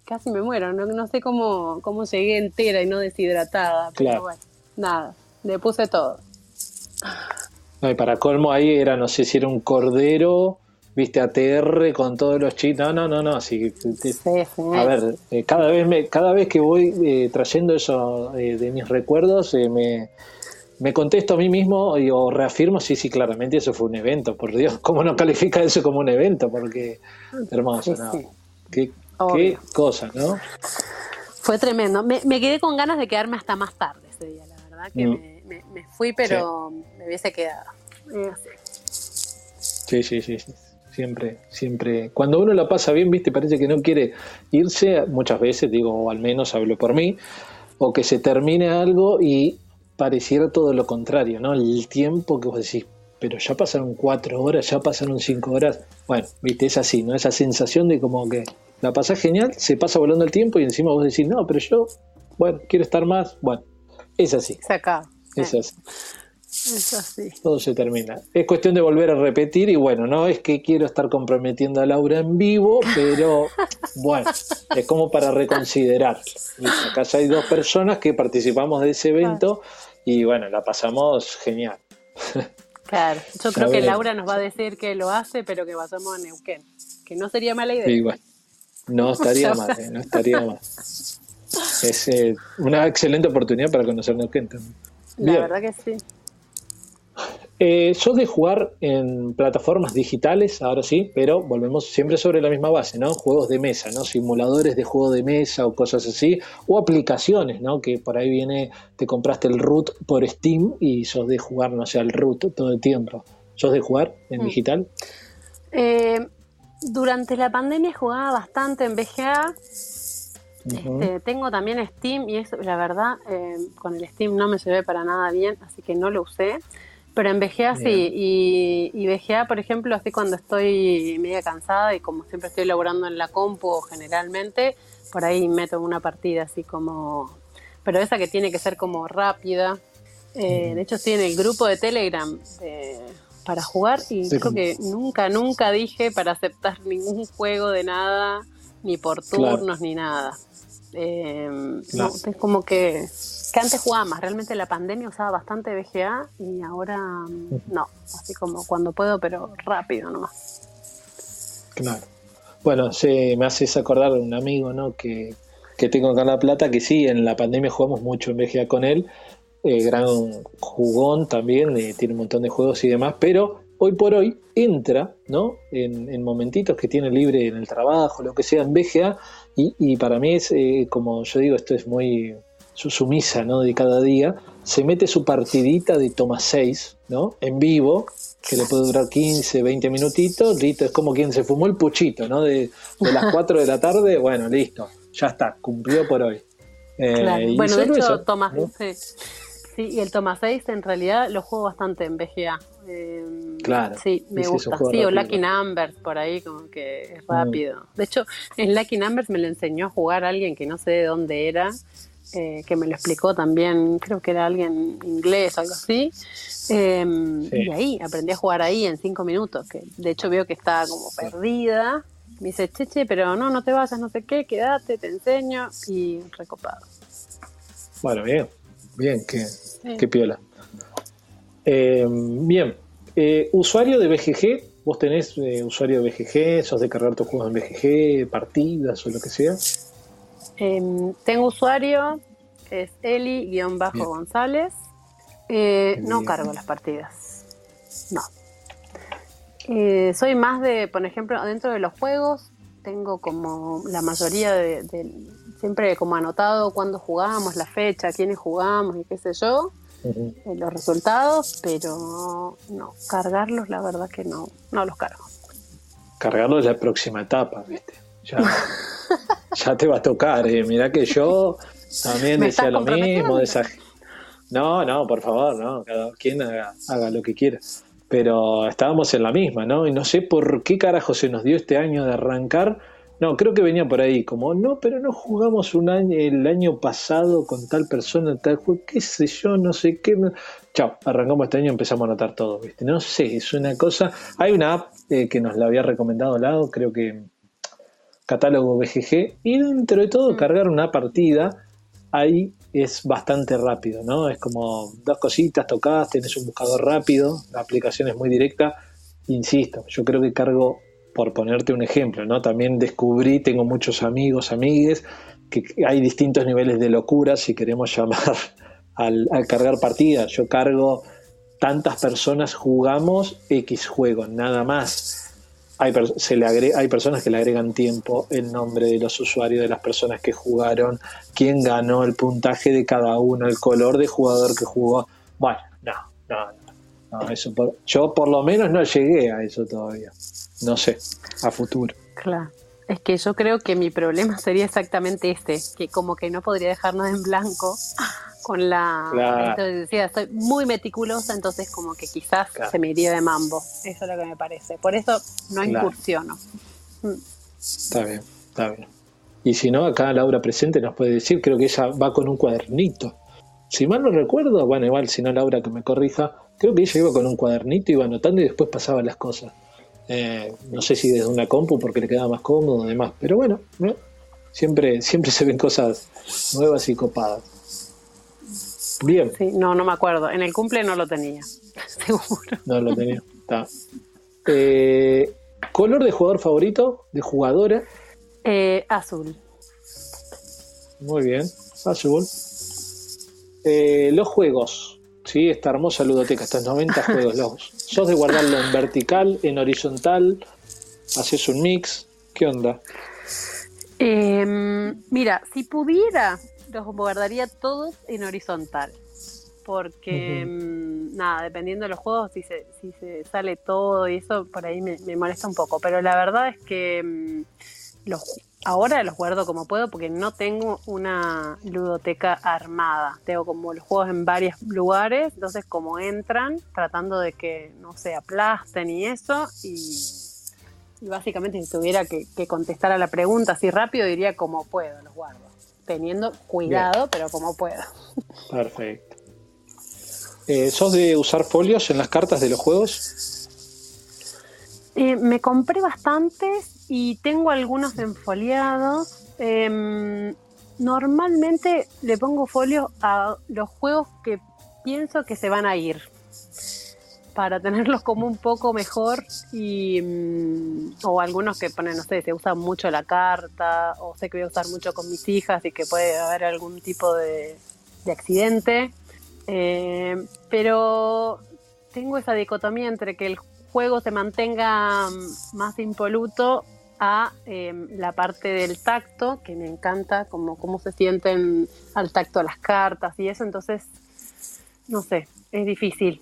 casi me muero, no, no sé cómo, cómo llegué entera y no deshidratada, pero bueno, nada, le puse todo. No, y para colmo ahí era, no sé si era un cordero, viste, ATR con todos los chips. No, no, no, no. sí, A ver, eh, cada, vez me, cada vez que voy eh, trayendo eso de mis recuerdos, me, me contesto a mí mismo y, o reafirmo, sí, sí, claramente eso fue un evento, por Dios, ¿cómo no califica eso como un evento? Porque hermoso, ¿no? Qué, cosa, ¿no? Fue tremendo. Me, quedé con ganas de quedarme hasta más tarde ese día, la verdad, que mm. me, fui, pero me hubiese quedado. Sí, sí, sí, sí. Siempre, siempre. Cuando uno la pasa bien, viste, parece que no quiere irse, muchas veces, digo, o al menos hablo por mí, o que se termine algo y pareciera todo lo contrario, ¿no? El tiempo que vos decís, pero ya pasaron cuatro horas, ya pasaron cinco horas. Bueno, viste, es así, ¿no? Esa sensación de como que la pasás genial, se pasa volando el tiempo y encima vos decís, no, pero yo, bueno, quiero estar más. Bueno, es así. Se acaba. Es así. Es así. Todo se termina. Es cuestión de volver a repetir y bueno, no es que quiero estar comprometiendo a Laura en vivo, pero bueno, es como para reconsiderar. Acá ya hay dos personas que participamos de ese evento y bueno, la pasamos genial. Claro, yo creo que Laura nos va a decir que lo hace, pero que pasamos a Neuquén, que no sería mala idea. Sí, bueno, no estaría mal, eh, no estaría mal. Es eh, una excelente oportunidad para conocer Neuquén también. La verdad que sí. Eh, sos de jugar en plataformas digitales, ahora sí, pero volvemos siempre sobre la misma base, ¿no? Juegos de mesa, ¿no? Simuladores de juego de mesa o cosas así, o aplicaciones, ¿no? Que por ahí viene, te compraste el root por Steam y sos de jugar, no sé, el root todo el tiempo. ¿Sos de jugar en mm. digital? Eh, durante la pandemia jugaba bastante en BGA. Este, tengo también Steam y eso, la verdad, eh, con el Steam no me se ve para nada bien, así que no lo usé. Pero en VGA sí, y, y VGA, por ejemplo, así cuando estoy media cansada y como siempre estoy laborando en la compu generalmente, por ahí meto una partida así como... Pero esa que tiene que ser como rápida. Eh, de hecho estoy en el grupo de Telegram eh, para jugar y creo que nunca, nunca dije para aceptar ningún juego de nada, ni por turnos, ni nada. Eh, es como que que antes jugaba más, realmente la pandemia usaba bastante VGA y ahora mm, no, así como cuando puedo, pero rápido nomás. Claro. Bueno, sí, me haces acordar de un amigo ¿no? que, que tengo acá en La Plata, que sí, en la pandemia jugamos mucho en VGA con él, eh, gran jugón también, eh, tiene un montón de juegos y demás, pero hoy por hoy entra, ¿no? En, momentitos que tiene libre en el trabajo, lo que sea, en VGA, y, y para mí es, eh, como yo digo, esto es muy su, sumisa ¿no? de cada día, se mete su partidita de toma 6, ¿no? En vivo, que le puede durar 15, 20 minutitos, listo, es como quien se fumó el puchito, ¿no? De, las 4 de la tarde, bueno, listo, ya está, cumplió por hoy. Eh, bueno, de hecho, Toma, sí. sí. y el Toma 6 en realidad lo juego bastante en VGA. Eh, claro. Sí, me gusta. Sí, o Lucky Numbers por ahí, como que es mm. rápido. De hecho, en Lucky Numbers me lo enseñó a jugar alguien que no sé de dónde era eh, que me lo explicó también, creo que era alguien inglés o algo así. Em, y ahí, aprendí a jugar ahí en cinco minutos, que de hecho veo que está como perdida. Me dice, cheche, pero no, no te vayas, no sé qué, quédate, te enseño y recopado. Bueno, bien, bien, qué, qué piola. Em, bien, eh, usuario de BGG, vos tenés eh, usuario de BGG, sos de cargar tus juegos en BGG, partidas o lo que sea. Em, tengo usuario, es Eli-González. Eh, no cargo las partidas. No. Eh, soy más de, por ejemplo, dentro de los juegos, tengo como la mayoría de, siempre como anotado cuándo jugamos, la fecha, quiénes jugamos y qué sé yo, eh, los resultados, pero no, cargarlos la verdad que no, no los cargo. Cargarlos es la próxima etapa, ¿viste? Ya. ya te va a tocar. Eh. Mirá que yo también decía lo mismo. De esa... No, no, por favor, no. Cada quien haga, haga lo que quiera. Pero estábamos en la misma, ¿no? Y no sé por qué carajo se nos dio este año de arrancar. No, creo que venía por ahí, como, no, pero no jugamos un año, el año pasado con tal persona, tal juego, qué sé yo, no sé qué. Chao, arrancamos este año y empezamos a notar todo, ¿viste? No sé, es una cosa. Hay una app eh, que nos la había recomendado Lado, creo que catálogo BGG y dentro de todo mm. cargar una partida ahí es bastante rápido, ¿no? Es como dos cositas, tocas, tenés un buscador rápido, la aplicación es muy directa. Insisto, yo creo que cargo, por ponerte un ejemplo, ¿no? También descubrí, tengo muchos amigos, amigues, que hay distintos niveles de locura, si queremos llamar, al, al cargar partidas. Yo cargo tantas personas jugamos X juego, nada más hay, se le hay personas que le agregan tiempo, el nombre de los usuarios, de las personas que jugaron, quién ganó, el puntaje de cada uno, el color de jugador que jugó. Bueno, no, no, no. eso yo por lo menos no llegué a eso todavía. No sé, a futuro. Claro. Es que yo creo que mi problema sería exactamente este, que como que no podría dejarnos en blanco con la... decía, estoy muy meticulosa, entonces como que quizás se me iría de mambo. Eso es lo que me parece. Por eso no incursiono. Mm. Está bien, está bien. Y si no, acá Laura presente nos puede decir, creo que ella va con un cuadernito. si mal no recuerdo, bueno, igual si no Laura que me corrija, creo que ella iba con un cuadernito, iba anotando y después pasaba las cosas. Eh, no sé si desde una compu porque le quedaba más cómodo, demás, pero bueno, siempre, siempre se ven cosas nuevas y copadas. Bien. Sí, no, no me acuerdo. En el cumple no lo tenía, seguro. No lo tenía. Está. Eh, ¿Color de jugador favorito? ¿De jugadora? Eh, azul. Muy bien, azul. Eh, los juegos. Sí, esta hermosa ludoteca, estos 90 juegos. Los, ¿Sos de guardarlo en vertical, en horizontal? ¿Haces un mix? ¿Qué onda? Em, mira, si pudiera, los guardaría todos en horizontal. Porque, em, nada, dependiendo de los juegos, si se, si se sale todo y eso, por ahí me, me molesta un poco. Pero la verdad es que em, los Ahora los guardo como puedo porque no tengo una ludoteca armada. Tengo como los juegos en varios lugares, entonces como entran, tratando de que no se aplasten y eso. Y, básicamente si tuviera que, contestar a la pregunta así rápido, diría como puedo, los guardo. Teniendo cuidado, pero como puedo. Perfecto. Eh, ¿Sos de usar folios en las cartas de los juegos? Eh, me compré bastantes y tengo algunos enfoliados. Em, normalmente le pongo folio a los juegos que pienso que se van a ir para tenerlos como un poco mejor y mm, o algunos que ponen no sé se usa mucho la carta o sé que voy a usar mucho con mis hijas y que puede haber algún tipo de, accidente eh, pero tengo esa dicotomía entre que el juego se mantenga mm, más impoluto a em, la parte del tacto, que me encanta, como cómo se sienten al tacto las cartas y eso, entonces, no sé, es difícil.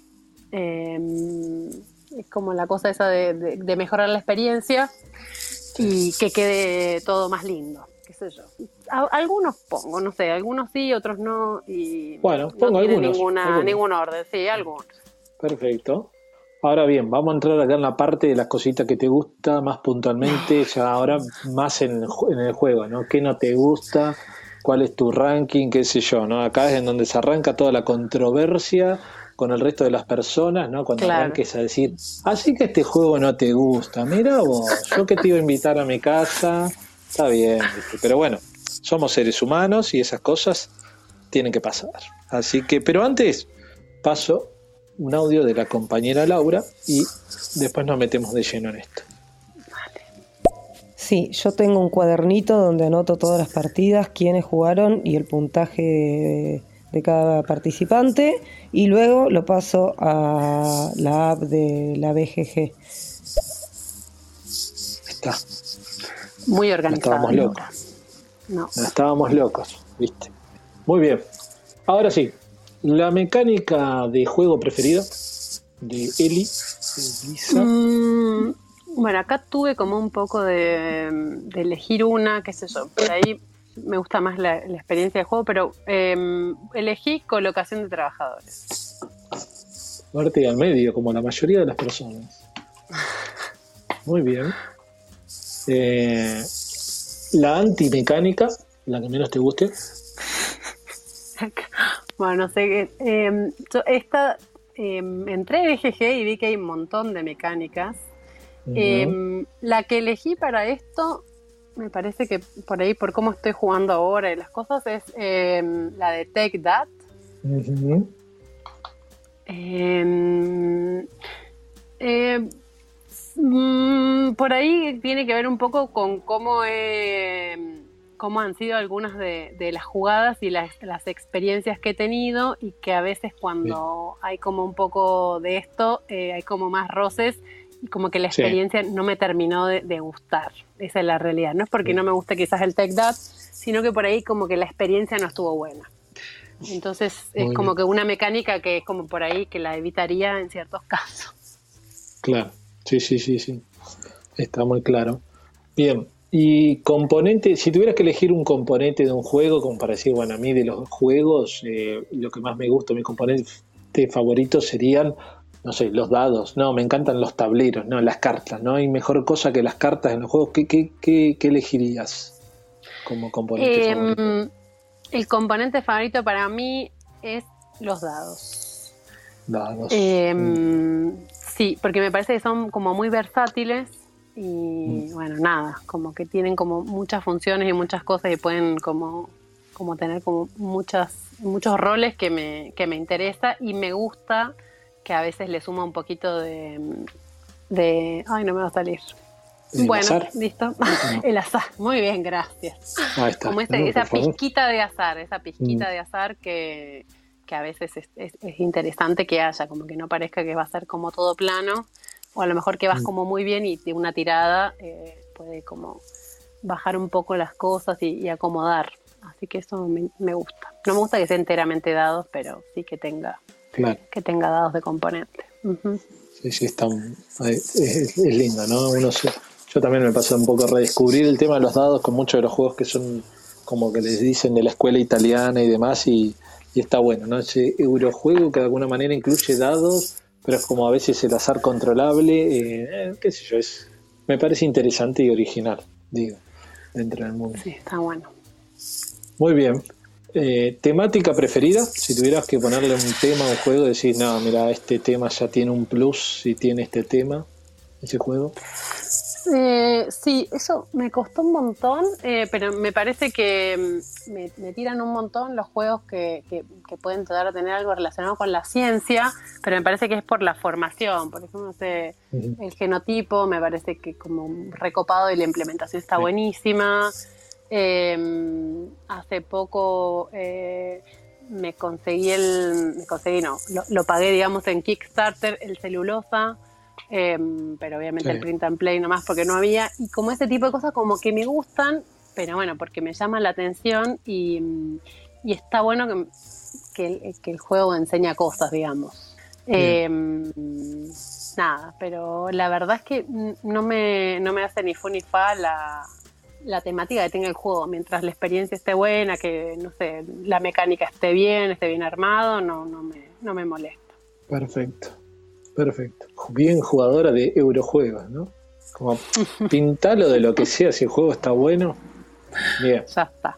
Em, es como la cosa esa de, mejorar la experiencia y que quede todo más lindo, qué sé yo. algunos pongo, no sé, algunos sí, otros no. Y bueno, pongo algunos, ninguna, Ningún orden, sí, algunos. Perfecto. Ahora bien, vamos a entrar acá en la parte de las cositas que te gusta más puntualmente, ya ahora más en el, juego, ¿no? ¿Qué no te gusta? ¿Cuál es tu ranking? ¿Qué sé yo? ¿no? Acá es en donde se arranca toda la controversia con el resto de las personas, ¿no? Cuando arranques a decir, así que este juego no te gusta, mira vos, yo que te iba a invitar a mi casa, está bien, pero bueno, somos seres humanos y esas cosas tienen que pasar. Así que, pero antes paso un audio de la compañera Laura y después nos metemos de lleno en esto. Sí, yo tengo un cuadernito donde anoto todas las partidas, quiénes jugaron y el puntaje de, cada participante y luego lo paso a la app de la BGG. Está. Muy organizado. estábamos locos. No. estábamos locos, ¿viste? Muy bien. Ahora sí, la mecánica de juego preferida de Eli, mm, bueno, acá tuve como un poco de, elegir una, qué sé yo, por ahí me gusta más la, experiencia de juego, pero em, elegí colocación de trabajadores. Parte al medio, como la mayoría de las personas. Muy bien. Eh, la antimecánica, la que menos te guste. Bueno, no sé, eh, esta, em, entré en BGG y vi que hay un montón de mecánicas. La que elegí para esto, me parece que por ahí, por cómo estoy jugando ahora y las cosas, es la de Take That. Mm, por ahí tiene que ver un poco con cómo he cómo han sido algunas de, las jugadas y las, experiencias que he tenido y que a veces cuando hay como un poco de esto, eh, hay como más roces y como que la experiencia no me terminó de, gustar. Esa es la realidad. No es porque no me guste quizás el Tech Dot, sino que por ahí como que la experiencia no estuvo buena. Entonces es como que una mecánica que es como por ahí que la evitaría en ciertos casos. Claro, sí, sí, sí, sí. Está muy claro. Bien, y componente, si tuvieras que elegir un componente de un juego, como para decir, bueno, a mí de los juegos, eh, lo que más me gusta, mis componentes favoritos serían, no sé, los dados, no, me encantan los tableros, no, las cartas, no hay mejor cosa que las cartas en los juegos. ¿Qué, qué, qué, elegirías como componente em, El componente favorito para mí es los dados. Dados. Em, sí, porque me parece que son como muy versátiles y bueno, nada, como que tienen como muchas funciones y muchas cosas y pueden como, como tener como muchas, muchos roles que me, que me interesa y me gusta que a veces le suma un poquito de, de ay no me va a salir. ¿El bueno, azar? listo. El azar, muy bien, gracias. Ahí está. Como ese- No, esa pizquita de azar, esa pizquita Mm. de azar que, que a veces es, es- es interesante que haya, como que no parezca que va a ser como todo plano, o a lo mejor que vas Mm. como muy bien y de una tirada eh, puede como bajar un poco las cosas y, y acomodar. Así que eso me, me gusta. No me gusta que sea enteramente dados, pero sí que tenga, Claro. que tenga dados de componente. Sí, sí, está, es, es- es lindo, ¿no? Uno se- yo también me pasa un poco a redescubrir el tema de los dados con muchos de los juegos que son como que les dicen de la escuela italiana y demás, y, y está bueno, ¿no? Ese eurojuego que de alguna manera incluye dados, pero es como a veces el azar controlable, eh, eh, qué sé yo, es, me parece interesante y original, digo, dentro del mundo. Sí, está bueno. Muy bien. Eh, ¿Temática preferida? Si tuvieras que ponerle un tema a un juego, decís, no, mira, este tema ya tiene un plus si tiene este tema, ese juego. Eh, sí, eso me costó un montón, eh, pero me parece que mm, me, me tiran un montón los juegos que, que- que pueden tratar de tener algo relacionado con la ciencia, pero me parece que es por la formación. Por ejemplo, no sé, el genotipo me parece que como recopado y la implementación está Sí. Eh, hace poco eh, me conseguí el, me conseguí no, lo, lo pagué digamos en Kickstarter el celulosa, eh, pero obviamente Sí. el print and play nomás porque no había y como ese tipo de cosas como que me gustan, pero bueno porque me llama la atención y, y está bueno que, que, el, que el juego enseña cosas digamos. Eh, nada, pero la verdad es que no me, no me hace ni fu ni fa la, la temática que tenga el juego. Mientras la experiencia esté buena, que no sé, la mecánica esté bien, esté bien armado, no, no, me, no me molesta. Perfecto, perfecto. Bien jugadora de eurojuegos, ¿no? Como pintalo de lo que sea, si el juego está bueno. Bien, Ya está.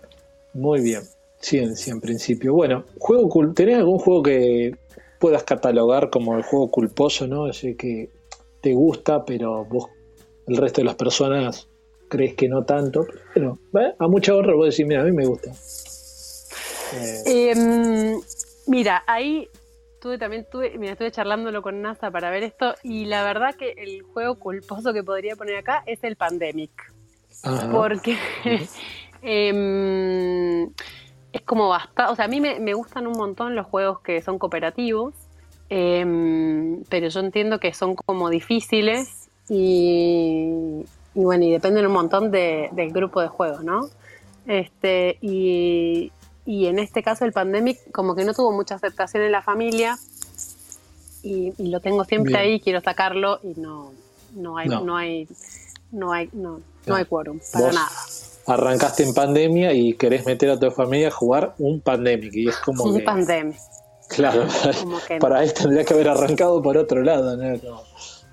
muy bien. Ciencia en principio. Bueno, juego ¿tenés algún juego que puedas catalogar como el juego culposo, ¿no? Ese que te gusta, pero vos, el resto de las personas crees que no tanto. Pero ¿eh? a mucha honra vos decís, mira, a mí me gusta. Eh, Eh, mira, ahí tuve también, tuve, mira, estuve charlándolo con NASA para ver esto y la verdad que el juego culposo que podría poner acá es el Pandemic. ajá. porque em, es como bastante, o sea, a mí me, me gustan un montón los juegos que son cooperativos, em, pero yo entiendo que son como difíciles y, y bueno, y dependen un montón de- del grupo de juegos, ¿no? Este, y, y en este caso el Pandemic como que no tuvo mucha aceptación en la familia y, y lo tengo siempre Bien. ahí, quiero sacarlo y no, no hay, No. no, hay, no hay, no, no No. hay quórum para Vos nada. Arrancaste en pandemia y querés meter a tu familia a jugar un pandemic. Y es como Un que, Pandemic. claro, Como que no. para ahí tendría que haber arrancado por otro lado. No,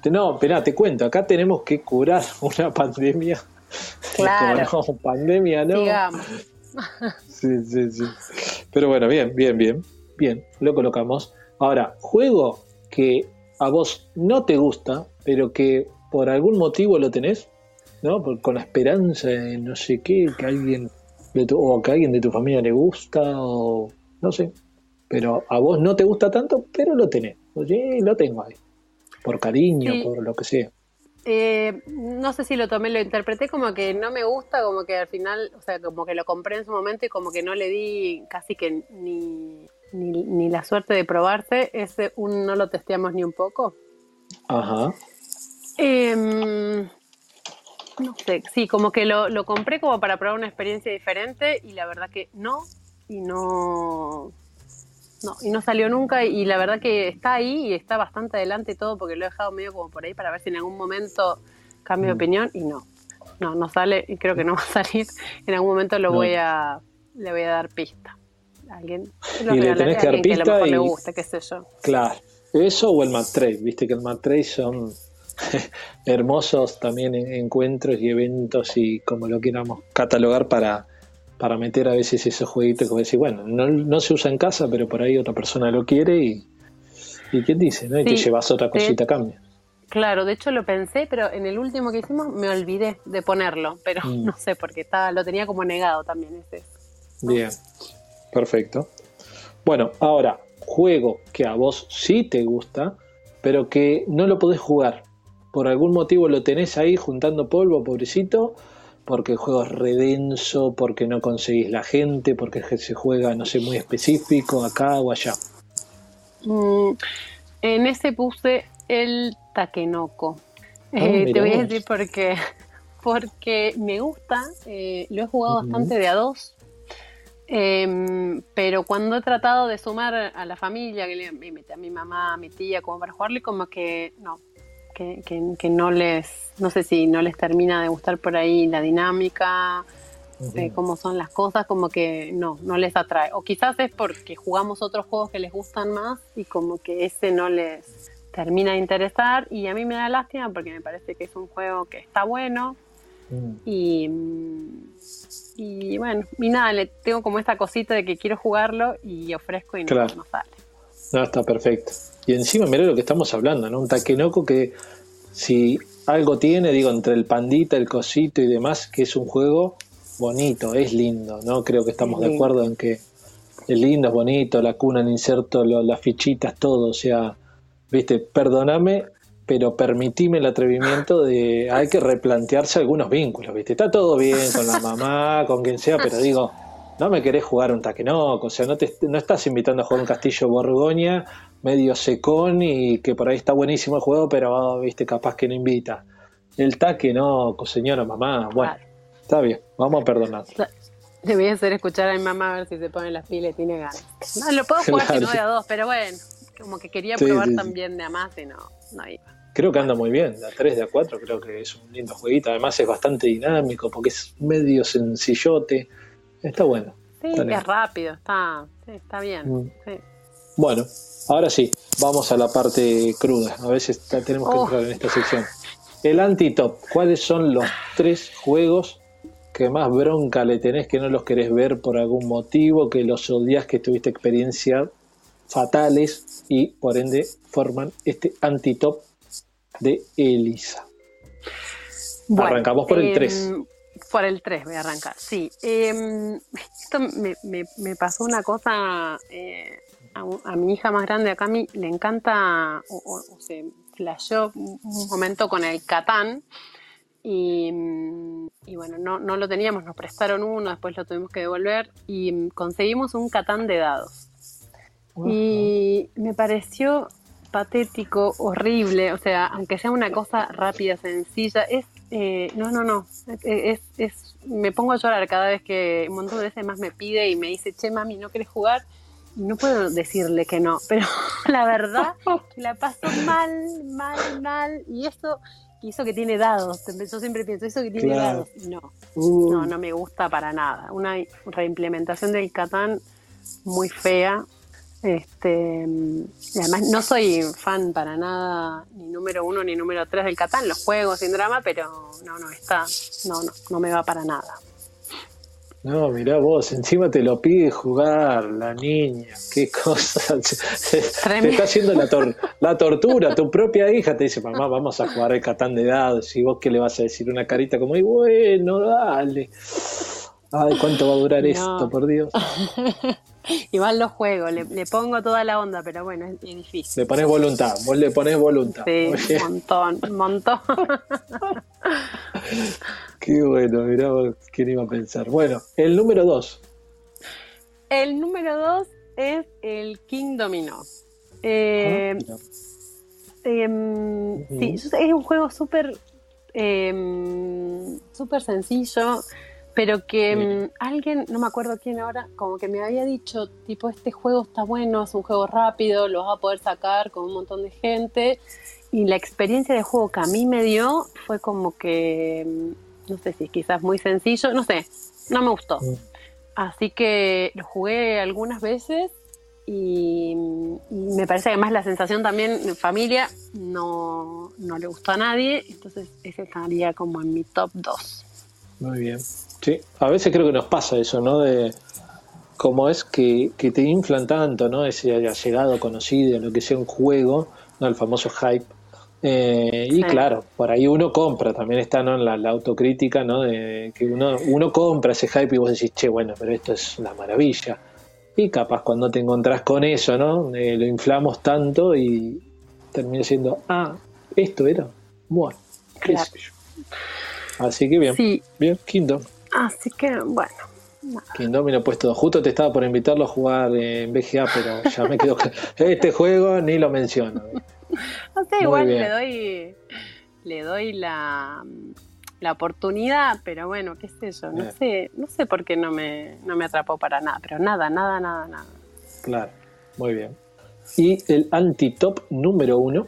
no. Esperá, te cuento. Acá tenemos que curar una pandemia. Claro. Como, no, pandemia no. Sí, sí, sí. Pero bueno, bien, bien, bien. Bien, lo colocamos. Ahora, juego que a vos no te gusta, pero que por algún motivo lo tenés, ¿no? Por- con la esperanza de no sé qué, que alguien de tu, o que alguien de tu familia le gusta, o no sé. Pero a vos no te gusta tanto, pero lo tenés. Oye, lo tengo ahí. Por cariño, Sí. por lo que sea. Eh, no sé si lo tomé, lo interpreté como que no me gusta, como que al final, o sea, como que lo compré en su momento y como que no le di casi que ni, ni, ni la suerte de probarse. Ese un no lo testeamos ni un poco. Ajá. Em, no sé, sí, como que lo, lo compré como para probar una experiencia diferente y la verdad que no, y no, no, y no salió nunca y la verdad que está ahí y está bastante adelante todo porque lo he dejado medio como por ahí para ver si en algún momento cambio de Mm. opinión y no, no, no sale y creo que no va a salir. En algún momento lo No. voy a, le voy a dar pista. Alguien, lo Y le tenés que dar alguien que a lo pista mejor le y- guste, qué sé yo. Claro, eso o el Mat Trade, viste que el Mat Trade son hermosos también en- encuentros y eventos y como lo queramos catalogar para, para meter a veces esos jueguitos que decir, bueno, no, no se usa en casa, pero por ahí otra persona lo quiere y, y quién dice, ¿no? Y te llevas otra cosita a cambio. Claro, de hecho lo pensé, pero en el último que hicimos me olvidé de ponerlo, pero Mm. no sé porque estaba, lo tenía como negado también este. Bien, perfecto. Bueno, ahora, juego que a vos sí te gusta, pero que no lo podés jugar. Por algún motivo lo tenés ahí juntando polvo, pobrecito, porque el juego es redenso, porque no conseguís la gente, porque se juega, no sé, muy específico, acá o allá. Mm, en ese puse el Takenoko. Ah, Eh, te voy a decir porque, porque me gusta, eh, lo he jugado bastante de a dos, em, pero cuando he tratado de sumar a la familia, que le me a mi mamá, a mi tía, como para jugarle, como que no, que, que- que no les, no sé si no les termina de gustar por ahí la dinámica, eh, cómo son las cosas, como que no, no les atrae. O quizás es porque jugamos otros juegos que les gustan más y como que ese no les termina de interesar y a mí me da lástima porque me parece que es un juego que está bueno y, mm, y bueno, y nada, le tengo como esta cosita de que quiero jugarlo y ofrezco y no, Claro. no sale. No, está perfecto. Y encima, mirá lo que estamos hablando, ¿no? Un taquenoco que si algo tiene, digo, entre el pandita, el cosito y demás, que es un juego bonito, es lindo, ¿no? Creo que estamos Es de acuerdo en que es lindo, es bonito, la cuna, el inserto, lo- las fichitas, todo, o sea, viste, perdóname, pero permitime el atrevimiento de, hay que replantearse algunos vínculos, viste, está todo bien con la mamá, con quien sea, pero digo, no me querés jugar un taquenoco, o sea, no, te, no estás invitando a jugar un castillo Borgoña medio secón y que por ahí está buenísimo el juego, pero viste, capaz que no invita. El taquenoco, señora mamá, bueno, está bien, vamos a perdonar. Le voy a hacer escuchar a mi mamá a ver si se pone las pilas y tiene ganas. No, lo puedo jugar si Claro. no de a dos, pero bueno, como que quería Sí, probar sí. también de a más y no, no iba. Creo que anda muy bien, de a 3, de a 4 creo que es un lindo jueguito, además es bastante dinámico porque es medio sencillote, está bueno. Sí, Está es rápido, está, sí, está bien. Mm. sí. Bueno, ahora sí, vamos a la parte cruda. A veces tenemos que Oh. entrar en esta sección. El anti-top, ¿cuáles son los tres juegos que más bronca le tenés que no los querés ver por algún motivo, que los odias, que tuviste experiencias fatales y por ende forman este anti-top de Elisa? Arrancamos por el em, tres. Por el 3 voy a arrancar, sí. Em, esto me, me- me pasó una cosa eh, a, mi hija más grande, acá a mí le encanta, o, o- o se flasheó un momento con el Catán. Y, y bueno, no, no lo teníamos, nos prestaron uno, después lo tuvimos que devolver y conseguimos un Catán de dados. Y me pareció patético, horrible, o sea, aunque sea una cosa rápida, sencilla, es, eh, no, no, no, es, es, me pongo a llorar cada vez que un montón de veces más me pide y me dice, che, mami, ¿no querés jugar? Y no puedo decirle que no, pero la verdad que la paso mal, mal, mal, y esto hizo que tiene dados, yo siempre pienso, eso que tiene Claro. dados, no, Uh, no, no me gusta para nada. Una reimplementación del Catán muy fea. Este, y además no soy fan para nada ni número uno ni número tres del Catán, los juegos sin drama, pero no, no está, no, no, no me va para nada. No, mirá vos, encima te lo pide jugar la niña, qué cosa. Te está haciendo la, tor- la tortura, tu propia hija te dice, mamá, vamos a jugar el catán de dados, y vos qué le vas a decir, una carita como, y bueno, dale. Ay, ¿cuánto va a durar No. esto, por Dios? Igual los juegos, le, le pongo toda la onda, pero bueno, es, es difícil. Le pones voluntad, vos le pones voluntad. Sí, un montón, un montón. Qué bueno, mirá quién iba a pensar. Bueno, el número dos. El número dos es el King Domino. Eh, Ah. Em, Sí, es un juego súper em, súper sencillo, pero que em, alguien, no me acuerdo quién ahora, como que me había dicho, tipo, este juego está bueno, es un juego rápido, lo vas a poder sacar con un montón de gente. Y la experiencia de juego que a mí me dio fue como que, em, no sé si es quizás muy sencillo, no sé, no me gustó. Mm. Así que lo jugué algunas veces y, y me parece que además la sensación también en familia no, no le gustó a nadie, entonces ese estaría como en mi top 2. Muy bien. Sí, a veces creo que nos pasa eso, ¿no? De cómo es que, que te inflan tanto, ¿no? Ese haya llegado conocido, lo que sea un juego, ¿no? El famoso hype. Eh, y claro, por ahí uno compra, también está ¿no? la, la autocrítica, ¿no? De que uno, uno compra ese hype y vos decís, che, bueno, pero esto es una maravilla. Y capaz cuando te encontrás con eso, ¿no? Eh, lo inflamos tanto y termina siendo, ah, esto era. Bueno, qué Claro. sé yo. Así que bien, Sí, bien, Kingdom. Así que bueno. Lo he puesto. Justo te estaba por invitarlo a jugar en BGA, pero ya me quedo. este juego ni lo menciono. No sé, Muy igual bien. le doy, le doy la, la oportunidad, pero bueno, qué sé yo, no Bien. sé, no sé por qué no me, no me atrapó para nada, pero nada, nada, nada, nada. Claro, muy bien. Y el anti-top número uno.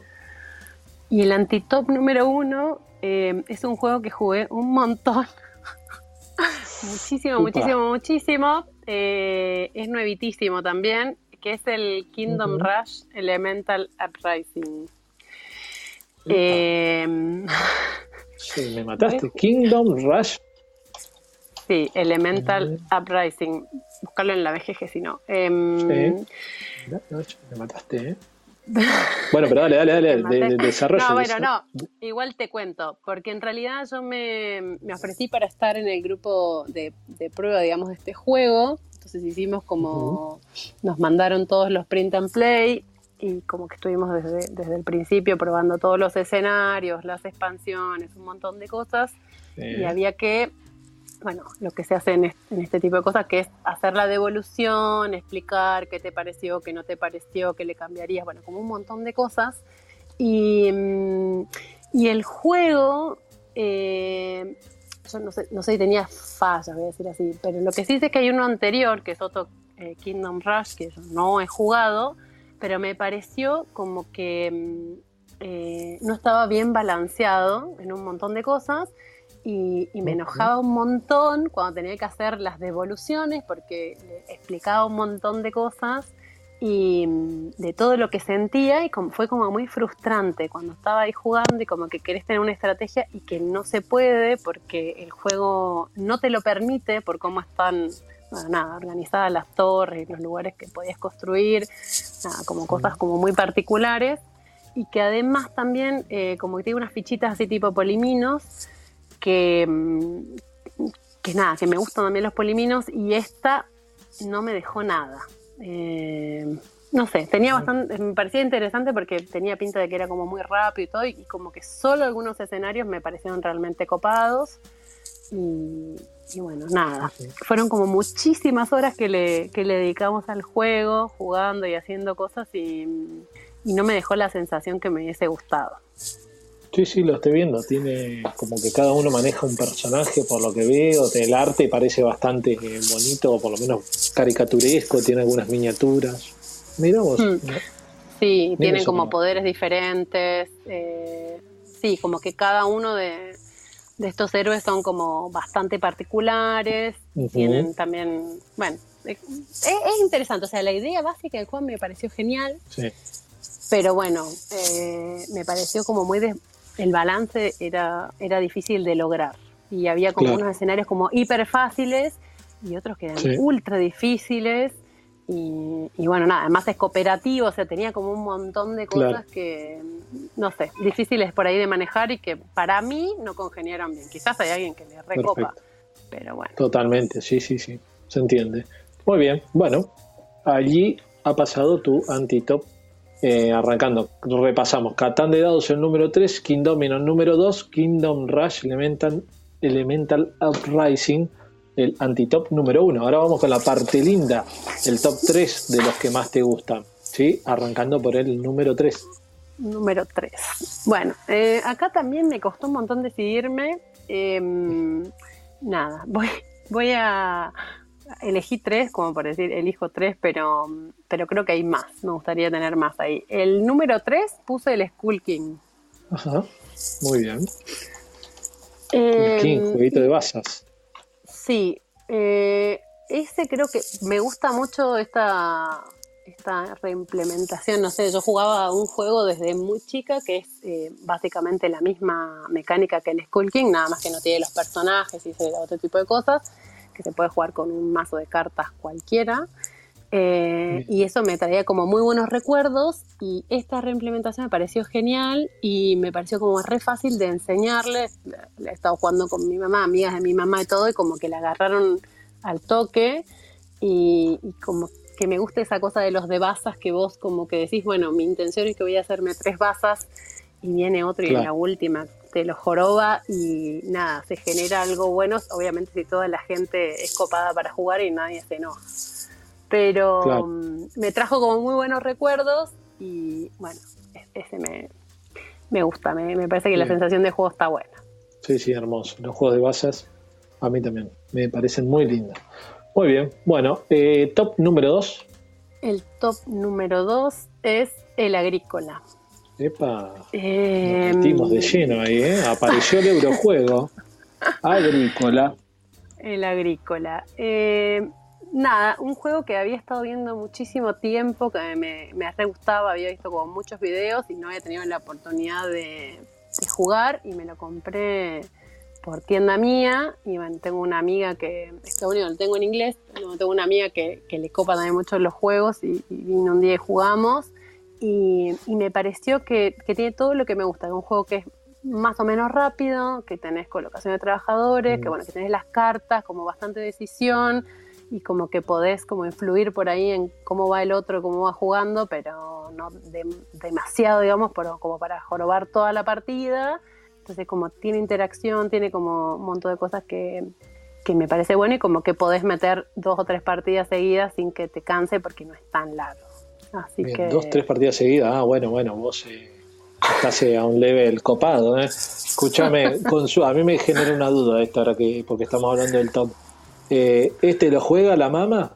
Y el antitop número uno eh, es un juego que jugué un montón. Muchísimo, Upa. muchísimo, muchísimo. Eh, es nuevitísimo también, que es el Kingdom. Rush Elemental Uprising. Eh, Sí, me mataste. Kingdom Rush. sí, Elemental Uprising. Buscarlo en la BGG si no. Em, Sí. Me mataste, ¿eh? Bueno, pero dale, dale, dale. De, de- desarrollo. No, bueno, no, igual te cuento, porque en realidad yo me, me ofrecí para estar en el grupo de, de prueba, digamos, de este juego. Entonces hicimos como, nos mandaron todos los print and play y como que estuvimos desde, desde el principio probando todos los escenarios, las expansiones, un montón de cosas. Y había que, bueno, lo que se hace en este, en este tipo de cosas, que es hacer la devolución, explicar qué te pareció, qué no te pareció, qué le cambiarías, bueno, como un montón de cosas. Y, mm, y el juego, eh, yo no sé, no sé si tenía fallas, voy a decir así, pero lo que sí sé es que hay uno anterior, que es otro eh, Kingdom Rush, que yo no he jugado, pero me pareció como que mm, eh, no estaba bien balanceado en un montón de cosas y, y me enojaba un montón cuando tenía que hacer las devoluciones porque le explicaba un montón de cosas y mm, de todo lo que sentía y como- fue como muy frustrante cuando estaba ahí jugando y como que querés tener una estrategia y que no se puede porque el juego no te lo permite por cómo están bueno, nada, organizadas las torres y los lugares que podías construir, nada, como cosas como muy particulares y que además también eh, como que tiene unas fichitas así tipo poliminos que, mm, que nada, que me gustan también los poliminos y esta no me dejó nada. Eh, no sé, tenía bastante, me parecía interesante porque tenía pinta de que era como muy rápido y todo, y como que solo algunos escenarios me parecieron realmente copados. Y, y bueno, nada, fueron como muchísimas horas que le, que le dedicamos al juego, jugando y haciendo cosas, y, y no me dejó la sensación que me hubiese gustado. Sí, sí, lo estoy viendo. Tiene como que cada uno maneja un personaje, por lo que veo. El arte parece bastante bonito, o por lo menos caricaturesco. Tiene algunas miniaturas. Mira vos. Sí, tienen como poderes diferentes. eh, sí, como que cada uno de, de estos héroes son como bastante particulares. Ujú. Tienen también, bueno, es, es interesante. O sea, la idea básica del juego me pareció genial, Sí. pero bueno, eh, me pareció como muy... des- el balance era, era difícil de lograr. Y había como Claro. unos escenarios como hiper fáciles y otros que eran Sí. ultra difíciles. Y, y bueno, nada, además es cooperativo, o sea, tenía como un montón de cosas Claro. que, no sé, difíciles por ahí de manejar y que para mí no congeniaron bien. Quizás hay alguien que le recopa, Perfecto. pero bueno. Totalmente, sí, sí, sí. Se entiende. Muy bien. Bueno, allí ha pasado tu anti-top. Eh, arrancando, repasamos. Catán de dados el número 3, Kingdom el número 2, Kingdom Rush Elemental, Elemental Uprising el anti-top número 1. Ahora vamos con la parte linda, el top 3 de los que más te gustan. ¿sí? Arrancando por el número 3. Número 3. Bueno, eh, acá también me costó un montón decidirme. Em, nada, voy, voy a elegí tres, como por decir, elijo tres, pero, pero creo que hay más. Me gustaría tener más ahí. El número 3 puse el Skull King. Ajá. Muy bien. Em, King, jueguito de basas. Sí, eh, ese creo que me gusta mucho esta, esta reimplementación, no sé, yo jugaba un juego desde muy chica que es eh, básicamente la misma mecánica que el Skull King, nada más que no tiene los personajes y otro tipo de cosas, que se puede jugar con un mazo de cartas cualquiera. Eh, y eso me traía como muy buenos recuerdos y esta reimplementación me pareció genial y me pareció como re fácil de enseñarle. He estado jugando con mi mamá, amigas de mi mamá y todo, y como que la agarraron al toque y, como que me gusta esa cosa de los de basas que vos como que decís, bueno, mi intención es que voy a hacerme tres basas y viene otro y en la última te lo joroba y nada, se genera algo bueno, obviamente si toda la gente es copada para jugar y nadie se enoja pero mm, me trajo como muy buenos recuerdos y bueno, ese me, me gusta, me, me parece que la sensación de juego está buena. Sí, sí, hermoso. Los juegos de bases a mí también me parecen muy lindos. Muy bien, bueno, eh, top número 2. El top número 2 es el agrícola. Epa, eh, metimos de lleno ahí, ¿eh? Apareció el eurojuego. agrícola. El agrícola. Eh, nada, un juego que había estado viendo muchísimo tiempo, que me, me re gustaba, había visto como muchos videos y no había tenido la oportunidad de, jugar y me lo compré por tienda mía y bueno, tengo una amiga que, este único lo tengo en inglés, tengo una amiga que, le copa también mucho los juegos y, vino un día y jugamos y, me pareció que, tiene todo lo que me gusta, es un juego que es más o menos rápido, que tenés colocación de trabajadores, que mm. bueno, que tenés las cartas, como bastante decisión, y como que podés como influir por ahí en cómo va el otro, cómo va jugando, pero no demasiado, digamos, pero como para jorobar toda la partida. Entonces como tiene interacción, tiene como un montón de cosas que, que me parece bueno y como que podés meter dos o tres partidas seguidas sin que te canse porque no es tan largo. Así que... Dos, tres partidas seguidas, ah, bueno, bueno, vos eh, estás eh, a un level copado, ¿eh? Escúchame, a mí me genera una duda esto ahora que, porque estamos hablando del top eh, ¿Este lo juega la mamá?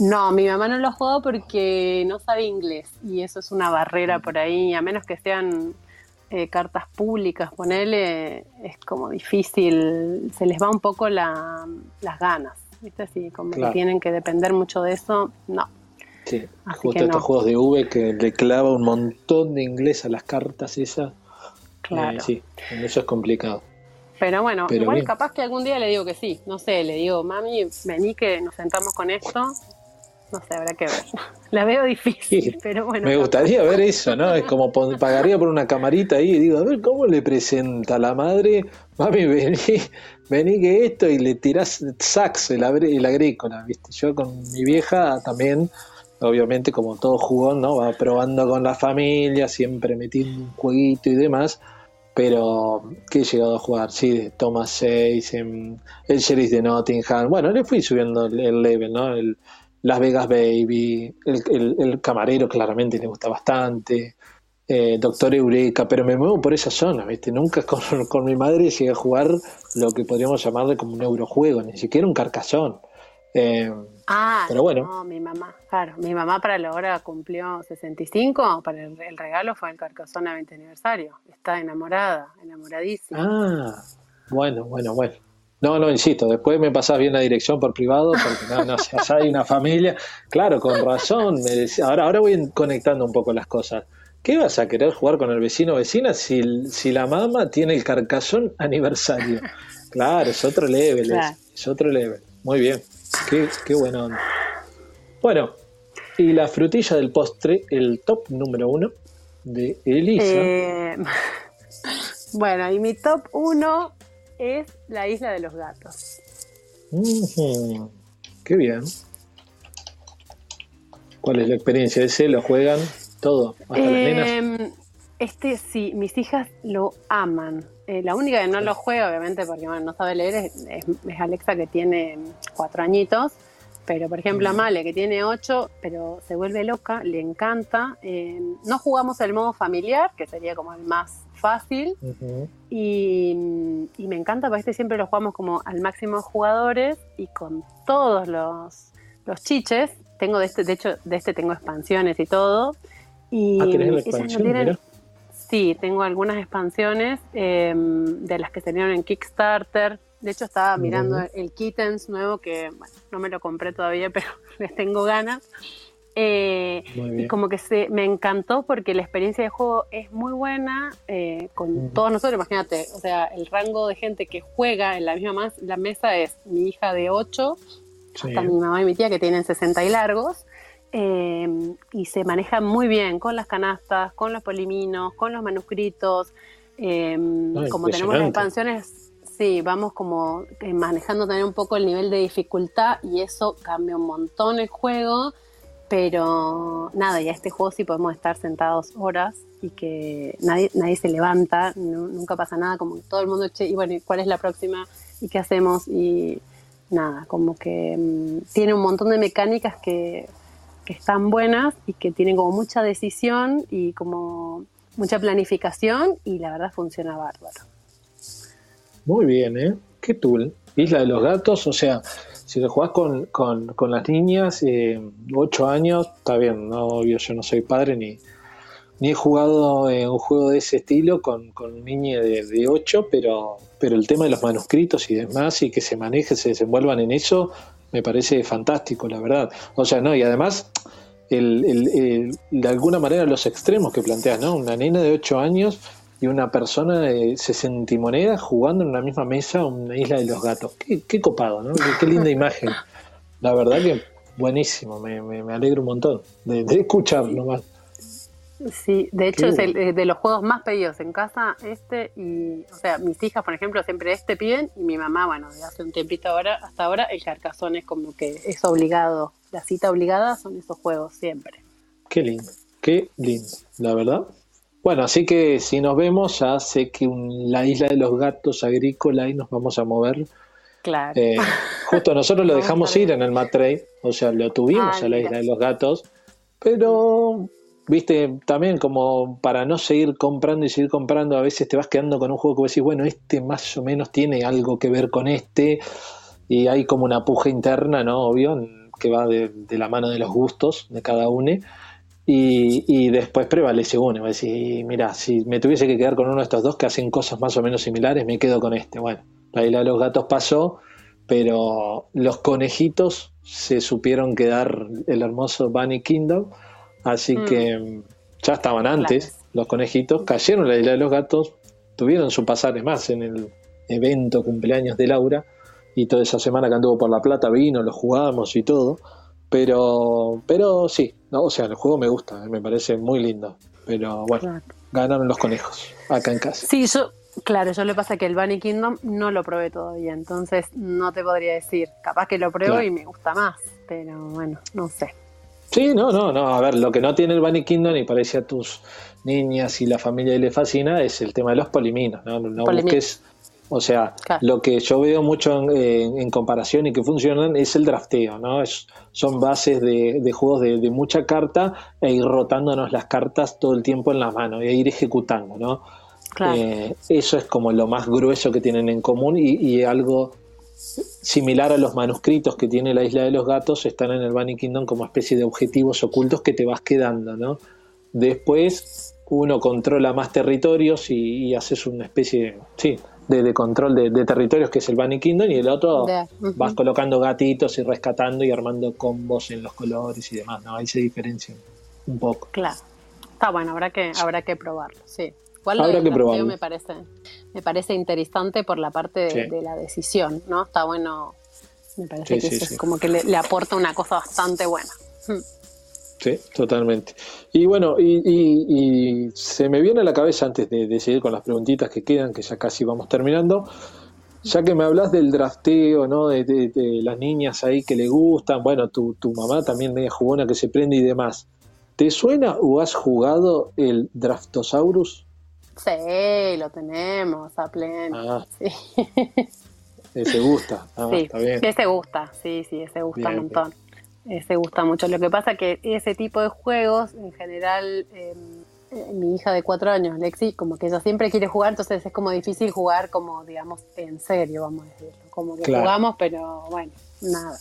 No, mi mamá no lo jugado porque no sabe inglés y eso es una barrera por ahí, a menos que sean eh, cartas públicas, ponele, es como difícil, se les va un poco las ganas, ¿viste? Así como que tienen que depender mucho de eso, no. Sí, justo estos juegos de V que le clava un montón de inglés a las cartas esas. Claro. Eh, sí, eso es complicado. Pero bueno, igual capaz que algún día le digo que sí. No sé, le digo, mami, vení que nos sentamos con esto. No sé, habrá que ver. La veo difícil, pero bueno. Me gustaría ver eso, ¿no? Es como pagaría por una camarita ahí y digo, a ver cómo le presenta a la madre, mami, vení, vení que esto y le tirás sax el, el agrícola, ¿viste? Yo con mi vieja también, obviamente como todo jugón, ¿no? Va probando con la familia, siempre metiendo un jueguito y demás pero que he llegado a jugar, sí, Thomas 6, el Sheriff de Nottingham, bueno, le fui subiendo el, level, ¿no? El Las Vegas Baby, el, camarero claramente le gusta bastante, eh, Doctor Eureka, pero me muevo por esa zona, ¿viste? Nunca con, con, mi madre llegué a jugar lo que podríamos llamarle como un eurojuego, ni siquiera un carcazón. Eh, ah, pero bueno. No, mi mamá, claro. Mi mamá para la hora cumplió 65, para el, regalo fue el Carcasona 20 aniversario. Está enamorada, enamoradísima. Ah, bueno, bueno, bueno. No, no, insisto, después me pasás bien la dirección por privado, porque no, no, ya hay una familia. Claro, con razón. ahora, ahora voy conectando un poco las cosas. ¿Qué vas a querer jugar con el vecino o vecina si, si la mamá tiene el carcasón aniversario? Claro, es otro level, es otro level. Muy bien. Qué, qué bueno. Bueno, y la frutilla del postre, el top número uno de Elisa. Eh, bueno, y mi top uno es la isla de los gatos. qué bien. ¿Cuál es la experiencia? ¿Ese lo juegan todo? ¿Hasta las nenas? Este sí, mis hijas lo aman. Eh, la única que no lo juega, obviamente, porque no sabe leer, es, Alexa que tiene cuatro añitos. Pero, por ejemplo, Amale, que tiene ocho, pero se vuelve loca, le encanta. Eh, no jugamos el modo familiar, que sería como el más fácil. y, me encanta porque este siempre lo jugamos como al máximo de jugadores y con todos los, los chiches. Tengo de este, de hecho, de este tengo expansiones y todo. Y ah, la expansión, Sí, tengo algunas expansiones em, de las que salieron en Kickstarter. De hecho, estaba mirando el Kittens nuevo, que bueno, no me lo compré todavía, pero les tengo ganas. Eh, y como que se, me encantó porque la experiencia de juego es muy buena eh, con todos nosotros. Imagínate, o sea, el rango de gente que juega en la misma la mesa es mi hija de 8, hasta mi mamá y mi tía que tienen 60 y largos. Eh, y se maneja muy bien con las canastas, con los poliminos, con los manuscritos. como tenemos las expansiones, sí, vamos como manejando también un poco el nivel de dificultad y eso cambia un montón el juego pero nada, ya este juego sí podemos estar sentados horas y que nadie, nadie se levanta, nunca pasa nada, como que todo el mundo, che, y bueno, ¿cuál es la próxima? ¿Y qué hacemos? Y nada, como que mm, tiene un montón de mecánicas que, que están buenas y que tienen como mucha decisión y como mucha planificación y la verdad funciona bárbaro. Muy bien, ¿eh? ¿Qué tool? Isla de los Gatos, o sea, si lo jugás con, con, las niñas, eh, 8 años, está bien, no, yo, yo no soy padre ni, ni he jugado en un juego de ese estilo con, con niña de, de 8, pero, pero el tema de los manuscritos y demás, y que se maneje, se desenvuelvan en eso, me parece fantástico, la verdad. O sea, no, y además, el, el, de alguna manera los extremos que planteas, ¿no? Una nena de 8 años y una persona de 60 monedas jugando en una misma mesa una isla de los gatos. Qué, copado, ¿no? Qué, linda imagen. La verdad que buenísimo, me, me, alegro un montón de, de escucharlo más. Sí, de hecho es el, de los juegos más pedidos en casa, este y, o sea, mis hijas, por ejemplo, siempre este piden y mi mamá, bueno, de hace un tiempito ahora, hasta ahora, el carcazón es como que es obligado, la cita obligada son esos juegos siempre. Qué lindo, qué lindo, la verdad. Bueno, así que si nos vemos, ya sé que la isla de los gatos agrícola y nos vamos a mover. Claro. Eh, justo nosotros lo dejamos ir en el Matre, o sea, lo tuvimos a la isla de los gatos, pero, viste, también como para no seguir comprando y seguir comprando, a veces te vas quedando con un juego que vos decís, bueno, este más o menos tiene algo que ver con este, y hay como una puja interna, ¿no? Obvio, que va de, la mano de los gustos de cada uno y, después prevalece uno. decir, mira, si me tuviese que quedar con uno de estos dos que hacen cosas más o menos similares, me quedo con este. Bueno, la isla de los gatos pasó, pero los conejitos se supieron quedar el hermoso Bunny Kingdom, así mm. que ya estaban antes los conejitos, cayeron la isla de los gatos, tuvieron su pasaje más en el evento cumpleaños de Laura, y toda esa semana que anduvo por La Plata vino, lo jugamos y todo. Pero, pero sí, no, o sea, el juego me gusta, me parece muy lindo. Pero bueno, ganaron los conejos acá en casa. Sí, yo, claro, yo le pasa que el Bunny Kingdom no lo probé todavía, entonces no te podría decir. Capaz que lo pruebo y me gusta más, pero bueno, no sé. Sí, no, no, no. A ver, lo que no tiene el Bunny Kingdom y parece a tus niñas y la familia le fascina es el tema de los poliminos. No, no busques o sea, lo que yo veo mucho en, comparación y que funcionan es el drafteo, ¿no? Es, son bases de, juegos de, mucha carta e ir rotándonos las cartas todo el tiempo en la mano e ir ejecutando, ¿no? Eh, eso es como lo más grueso que tienen en común y, algo similar a los manuscritos que tiene la Isla de los Gatos están en el Bunny Kingdom como especie de objetivos ocultos que te vas quedando, ¿no? Después uno controla más territorios y, y haces una especie de... Sí, de, control de, territorios, que es el Bunny Kingdom, y el otro vas colocando gatitos y rescatando y armando combos en los colores y demás, ¿no? Ahí se diferencian un poco. Claro. Está bueno, habrá que, habrá que probarlo, sí. Igual habrá que probarlo. Me parece, me parece interesante por la parte de, la decisión, ¿no? Está bueno, me parece que es como que le, aporta una cosa bastante buena. Hmm. Sí, totalmente. Y bueno, y, se me viene a la cabeza antes de, seguir con las preguntitas que quedan, que ya casi vamos terminando, ya que me hablas del drafteo, ¿no? De, las niñas ahí que le gustan, bueno, tu, tu mamá también media jugona que se prende y demás. ¿Te suena o has jugado el Draftosaurus? Sí, lo tenemos a pleno. Ah. Sí. Ese gusta. Ah, sí, ese gusta, sí, sí, ese gusta un montón. Ese gusta mucho. Lo que pasa que ese tipo de juegos, en general, em, eh, mi hija de cuatro años, Lexi, como que ella siempre quiere jugar, entonces es como difícil jugar como, digamos, en serio, vamos a decirlo. Como que jugamos, pero bueno, nada.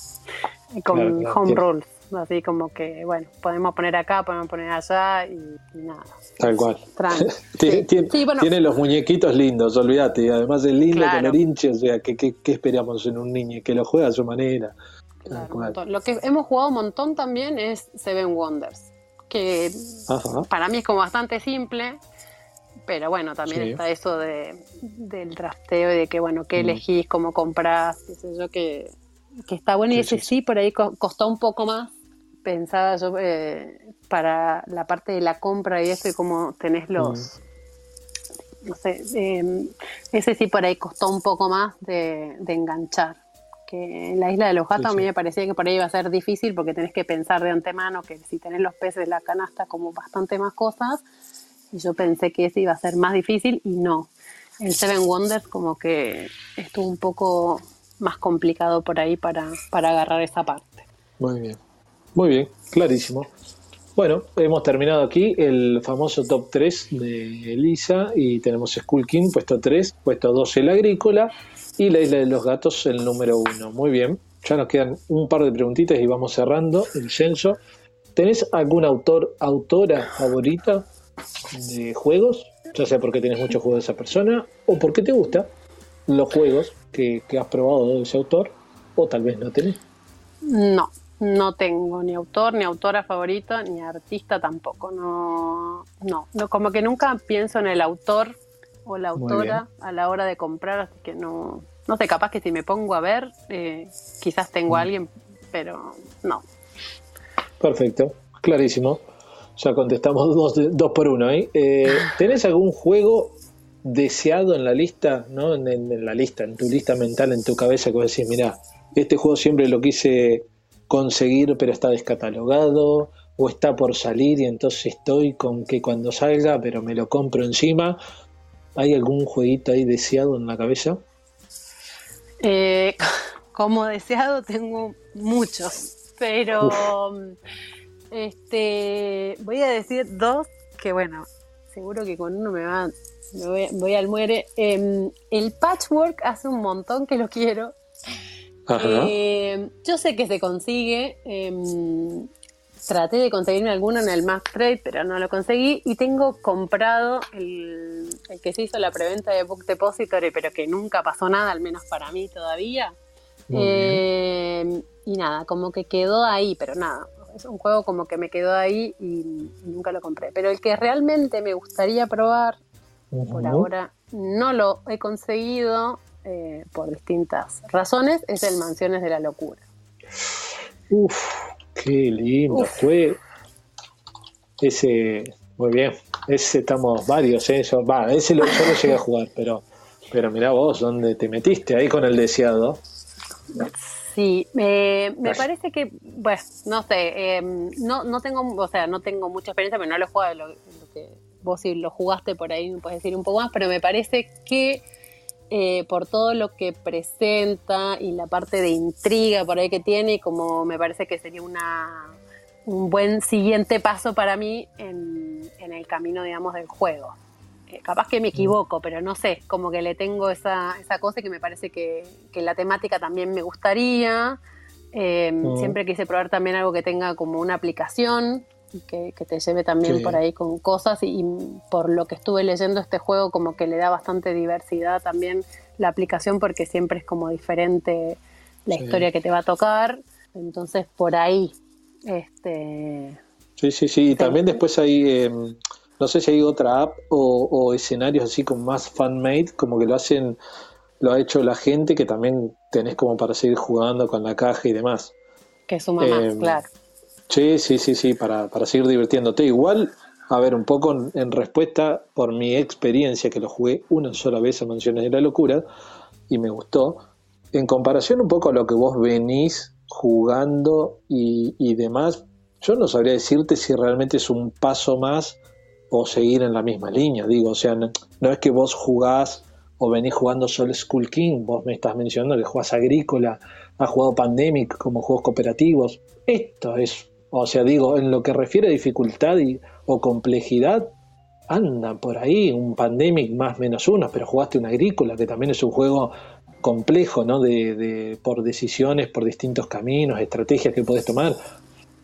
Con home rules. Así como que, bueno, podemos poner acá, podemos poner allá y, nada. Tal cual. tiene, los muñequitos lindos, olvídate. Además es lindo con el hinche, o sea, ¿qué, qué, esperamos en un niño? Que lo juegue a su manera. Lo que hemos jugado un montón también es Seven Wonders, que para mí es como bastante simple, pero bueno, también está eso de, del drafteo y de que, bueno, qué mm. elegís, cómo compras, qué sé yo, que, está bueno. y ese sí, por ahí costó un poco más, pensaba yo, eh, para la parte de la compra y eso, y cómo tenés los... Mm. No sé, em, ese sí por ahí costó un poco más de, enganchar. Que en la isla de los gatos a mí me parecía que por ahí iba a ser difícil porque tenés que pensar de antemano que si tenés los peces de la canasta como bastante más cosas, y yo pensé que ese iba a ser más difícil y no. El Seven Wonders como que estuvo un poco más complicado por ahí para, para agarrar esa parte. Muy bien, muy bien, clarísimo. Bueno, hemos terminado aquí el famoso top 3 de Elisa y tenemos Skull King, puesto 3, puesto 2 el agrícola y la isla de los gatos el número 1. Muy bien, ya nos quedan un par de preguntitas y vamos cerrando el censo. ¿Tenés algún autor, autora favorita de juegos, ya sea porque tienes muchos juegos de esa persona o porque te gustan los juegos que, has probado de ese autor, o tal vez no tenés. No, no tengo ni autor, ni autora favorita, ni artista tampoco. No, no, no, como que nunca pienso en el autor o la autora a la hora de comprar, así que no, no sé, capaz que si me pongo a ver, eh, quizás tengo a mm. alguien, pero no. Perfecto, clarísimo. Ya contestamos dos, dos por uno. ¿eh? ¿eh? ¿Tenés algún juego deseado en la lista, ¿no? En, la lista, en tu lista mental, en tu cabeza, que vos decís, mira, este juego siempre lo quise conseguir, pero está descatalogado, o está por salir y entonces estoy con que cuando salga, pero me lo compro encima. ¿Hay algún jueguito ahí deseado en la cabeza? Eh, como deseado tengo muchos, pero... Este, voy a decir dos que, bueno, seguro que con uno me va, voy, al muere. Em, el patchwork hace un montón que lo quiero. Em, yo sé que se consigue. Em, traté de conseguirme alguno en el Mac Trade, pero no lo conseguí. Y tengo comprado el, que se hizo la preventa de Book Depository, pero que nunca pasó nada, al menos para mí todavía. y nada, como que quedó ahí, pero nada es un juego como que me quedó ahí y, nunca lo compré. Pero el que realmente me gustaría probar, por ahora no lo he conseguido eh, por distintas razones, es el Mansiones de la Locura. Uf, qué lindo. Fue ese, muy bien, ese estamos varios, ¿eh? va, ese lo, yo lo llegué a jugar, pero, pero mira vos, ¿dónde te metiste ahí con el deseado? Sí, me parece que, bueno, no sé, em, no, no tengo, o sea, no tengo mucha experiencia, pero no lo he jugado, lo, que vos si lo jugaste por ahí me puedes decir un poco más, pero me parece que eh, por todo lo que presenta y la parte de intriga por ahí que tiene, como me parece que sería una, un buen siguiente paso para mí en, en el camino, digamos, del juego. Capaz que me equivoco, pero no sé, como que le tengo esa, esa cosa que me parece que, la temática también me gustaría. Em, siempre quise probar también algo que tenga como una aplicación que, te lleve también por ahí con cosas y, por lo que estuve leyendo este juego como que le da bastante diversidad también la aplicación porque siempre es como diferente la historia que te va a tocar. Entonces por ahí, este... Sí, sí, sí. Y también después hay... Em, no sé si hay otra app o, escenarios así como más fan-made, como que lo hacen, lo ha hecho la gente, que también tenés como para seguir jugando con la caja y demás. Que suma más, em, claro. Sí, sí, sí, sí, para, para seguir divirtiéndote. Igual, a ver, un poco en, respuesta por mi experiencia, que lo jugué una sola vez a Mansiones de la Locura y me gustó, en comparación un poco a lo que vos venís jugando y, y demás, yo no sabría decirte si realmente es un paso más o seguir en la misma línea, digo, o sea, no, es que vos jugás o venís jugando solo School King, vos me estás mencionando que jugás Agrícola, has jugado Pandemic como juegos cooperativos, esto es, o sea, digo, en lo que refiere a dificultad y, o complejidad, anda por ahí un Pandemic más menos uno, pero jugaste una Agrícola, que también es un juego complejo, ¿no? De, de, por decisiones, por distintos caminos, estrategias que podés tomar.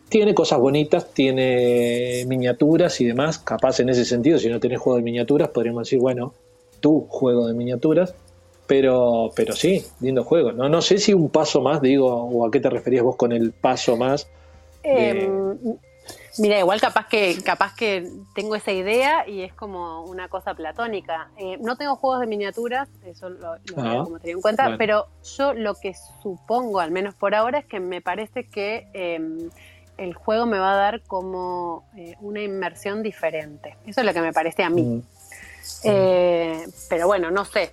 Tiene cosas bonitas, tiene miniaturas y demás. Capaz en ese sentido, si no tenés juego de miniaturas, podríamos decir, bueno, tu juego de miniaturas. Pero, pero sí, lindo juego. No, no sé si un paso más, digo, o a qué te referías vos con el paso más. Em, mira, igual capaz que, capaz que tengo esa idea y es como una cosa platónica. Eh, no tengo juegos de miniaturas, eso lo, lo Ah, como tener en cuenta, bueno. pero yo lo que supongo, al menos por ahora, es que me parece que em, el juego me va a dar como eh, una inmersión diferente. Eso es lo que me parece a mí. Mm, Eh, pero bueno, no sé.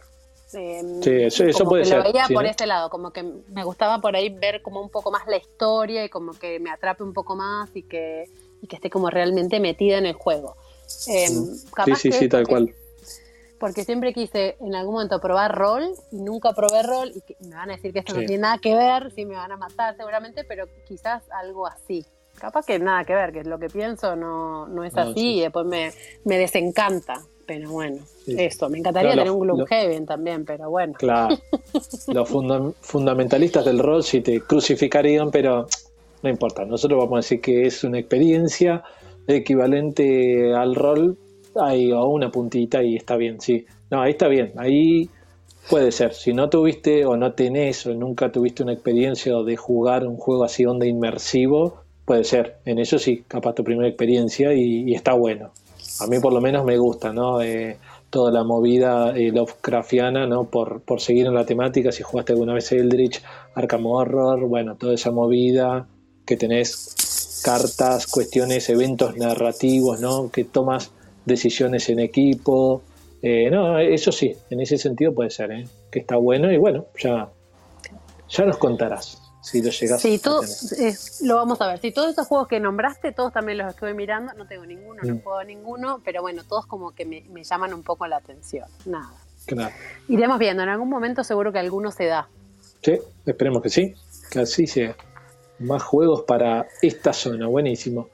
Eh, Sí, eso- eso como puede que ser, Lo veía sí, por ¿no? ese lado, como que me gustaba por ahí ver como un poco más la historia y como que me atrape un poco más y que, y que esté como realmente metida en el juego. Eh. Sí, capaz sí, que sí, tal porque- cual. Porque siempre quise en algún momento probar rol y nunca probé rol y que- me van a decir que esto no Sí. tiene nada que ver, sí me van a matar seguramente, pero quizás algo así. Capaz que nada que ver, que lo que pienso no, no es No, así sí. y después me, me desencanta. Pero bueno, Sí. eso, me encantaría lo- tener un lo- Gloomhaven también, pero bueno. Claro. Los funda- fundamentalistas del rol sí te crucificarían, pero no importa. Nosotros vamos a decir que es una experiencia equivalente al rol ahí, o una puntita y está bien, sí. No, ahí está bien. Ahí puede ser. Si no tuviste o no tenés o nunca tuviste una experiencia de jugar un juego así onda inmersivo, puede ser. En eso sí, capaz tu primera experiencia y, y está bueno. A mí por lo menos me gusta, ¿no? Eh, toda la movida eh, Lovecraftiana, ¿no? Por, por seguir en la temática, si jugaste alguna vez Eldritch, Arkham Horror, bueno, toda esa movida que tenés cartas, cuestiones, eventos narrativos, ¿no? Que tomas decisiones en equipo. Eh, no, eso sí, en ese sentido puede ser, ¿eh? Que está bueno y bueno, ya, ya nos contarás si lo llegas Sí, todo, lo vamos a ver. Si todos esos juegos que nombraste, todos también los estuve mirando. No tengo ninguno, no Mm. he jugado ninguno, pero bueno, todos como que me, me llaman un poco la atención. Nada. Claro. Iremos viendo, en algún momento seguro que alguno se da. Sí, esperemos que sí, que así sea. Más juegos para esta zona, buenísimo.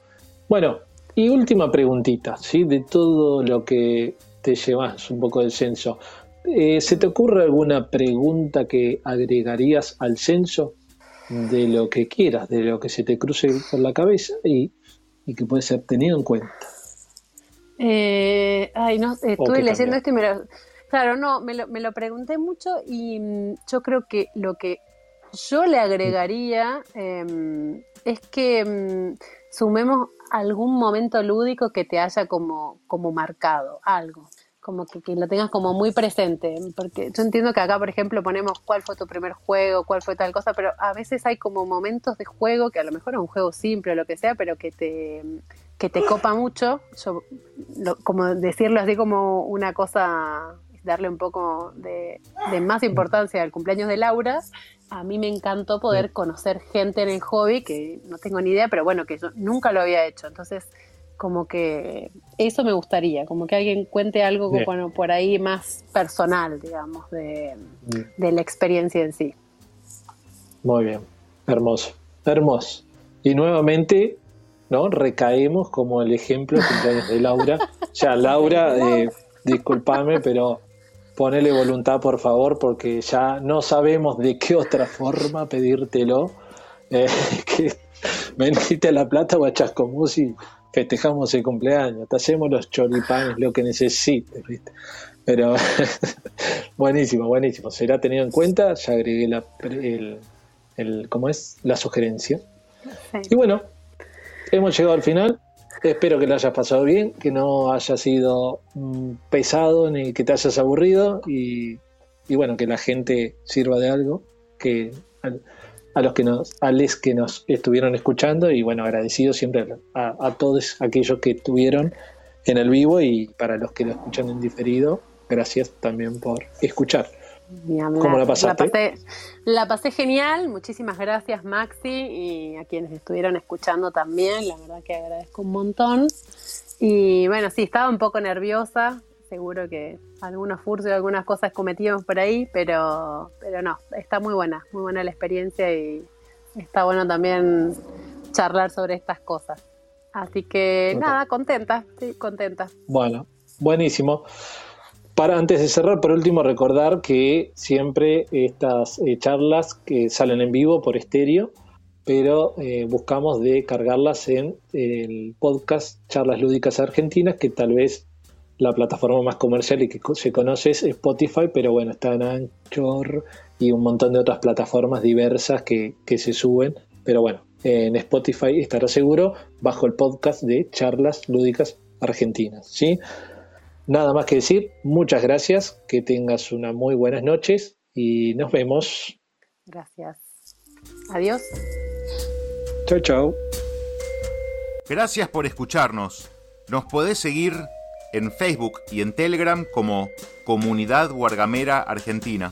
Bueno, y última preguntita, ¿sí? De todo lo que te llevas un poco del censo. Eh, ¿Se te ocurre alguna pregunta que agregarías al censo? De lo que quieras, de lo que se te cruce por la cabeza y, y que puede ser tenido en cuenta. Eh, ay, no, ¿O estuve leyendo esto y me lo... Claro, no, me lo, me lo pregunté mucho y mm, yo creo que lo que yo le agregaría em, es que mm, sumemos algún momento lúdico que te haya como, como marcado, algo, como que, que lo tengas como muy presente, porque yo entiendo que acá, por ejemplo, ponemos cuál fue tu primer juego, cuál fue tal cosa, pero a veces hay como momentos de juego que a lo mejor es un juego simple o lo que sea, pero que te, que te copa mucho, yo, lo- como decirlo así como una cosa, darle un poco de, de más importancia al cumpleaños de Laura, a mí me encantó poder conocer gente en el hobby que no tengo ni idea, pero bueno, que yo nunca lo había hecho. Entonces, como que eso me gustaría, como que alguien cuente algo bueno, por ahí más personal, digamos, de, de la experiencia en sí. Muy bien, hermoso, hermoso. Y nuevamente, ¿no? Recaemos como el ejemplo de Laura. Ya, Laura, eh, discúlpame, pero ponele voluntad, por favor, porque ya no sabemos de qué otra forma pedírtelo. Eh, que venite a La Plata o a Chascomús y festejamos el cumpleaños. Te hacemos los choripanes, lo que necesites, ¿viste? Pero buenísimo, buenísimo. Será tenido en cuenta. Ya agregué la, el, el, ¿cómo es? La sugerencia. Y bueno, hemos llegado al final. Espero que lo hayas pasado bien, que no haya sido mm, pesado ni que te hayas aburrido y, y bueno, que la gente sirva de algo, que a, los que nos, a les que nos estuvieron escuchando y bueno, agradecido siempre a, a todos aquellos que estuvieron en el vivo y para los que lo escuchan en diferido, gracias también por escuchar. ¿Cómo la pasaste? La pasé, la pasé genial, muchísimas gracias Maxi y a quienes estuvieron escuchando también, la verdad que agradezco un montón. Y bueno, sí, estaba un poco nerviosa, seguro que algunos furcios, algunas cosas cometimos por ahí, pero, pero no, está muy buena, muy buena la experiencia y está bueno también charlar sobre estas cosas. Así que nada, contenta, sí, contenta. Bueno, buenísimo. Para antes de cerrar, por último, recordar que siempre estas eh, charlas que salen en vivo por estéreo, pero eh, buscamos de cargarlas en el podcast Charlas Lúdicas Argentinas, que tal vez la plataforma más comercial y que se conoce es Spotify, pero bueno, está en Anchor y un montón de otras plataformas diversas que, que se suben. Pero bueno, en Spotify estará seguro bajo el podcast de Charlas Lúdicas Argentinas. ¿sí? Nada más que decir, muchas gracias, que tengas una muy buenas noches y nos vemos. Gracias. Adiós. Chau, chau. Gracias por escucharnos. Nos podés seguir en Facebook y en Telegram como Comunidad Guargamera Argentina.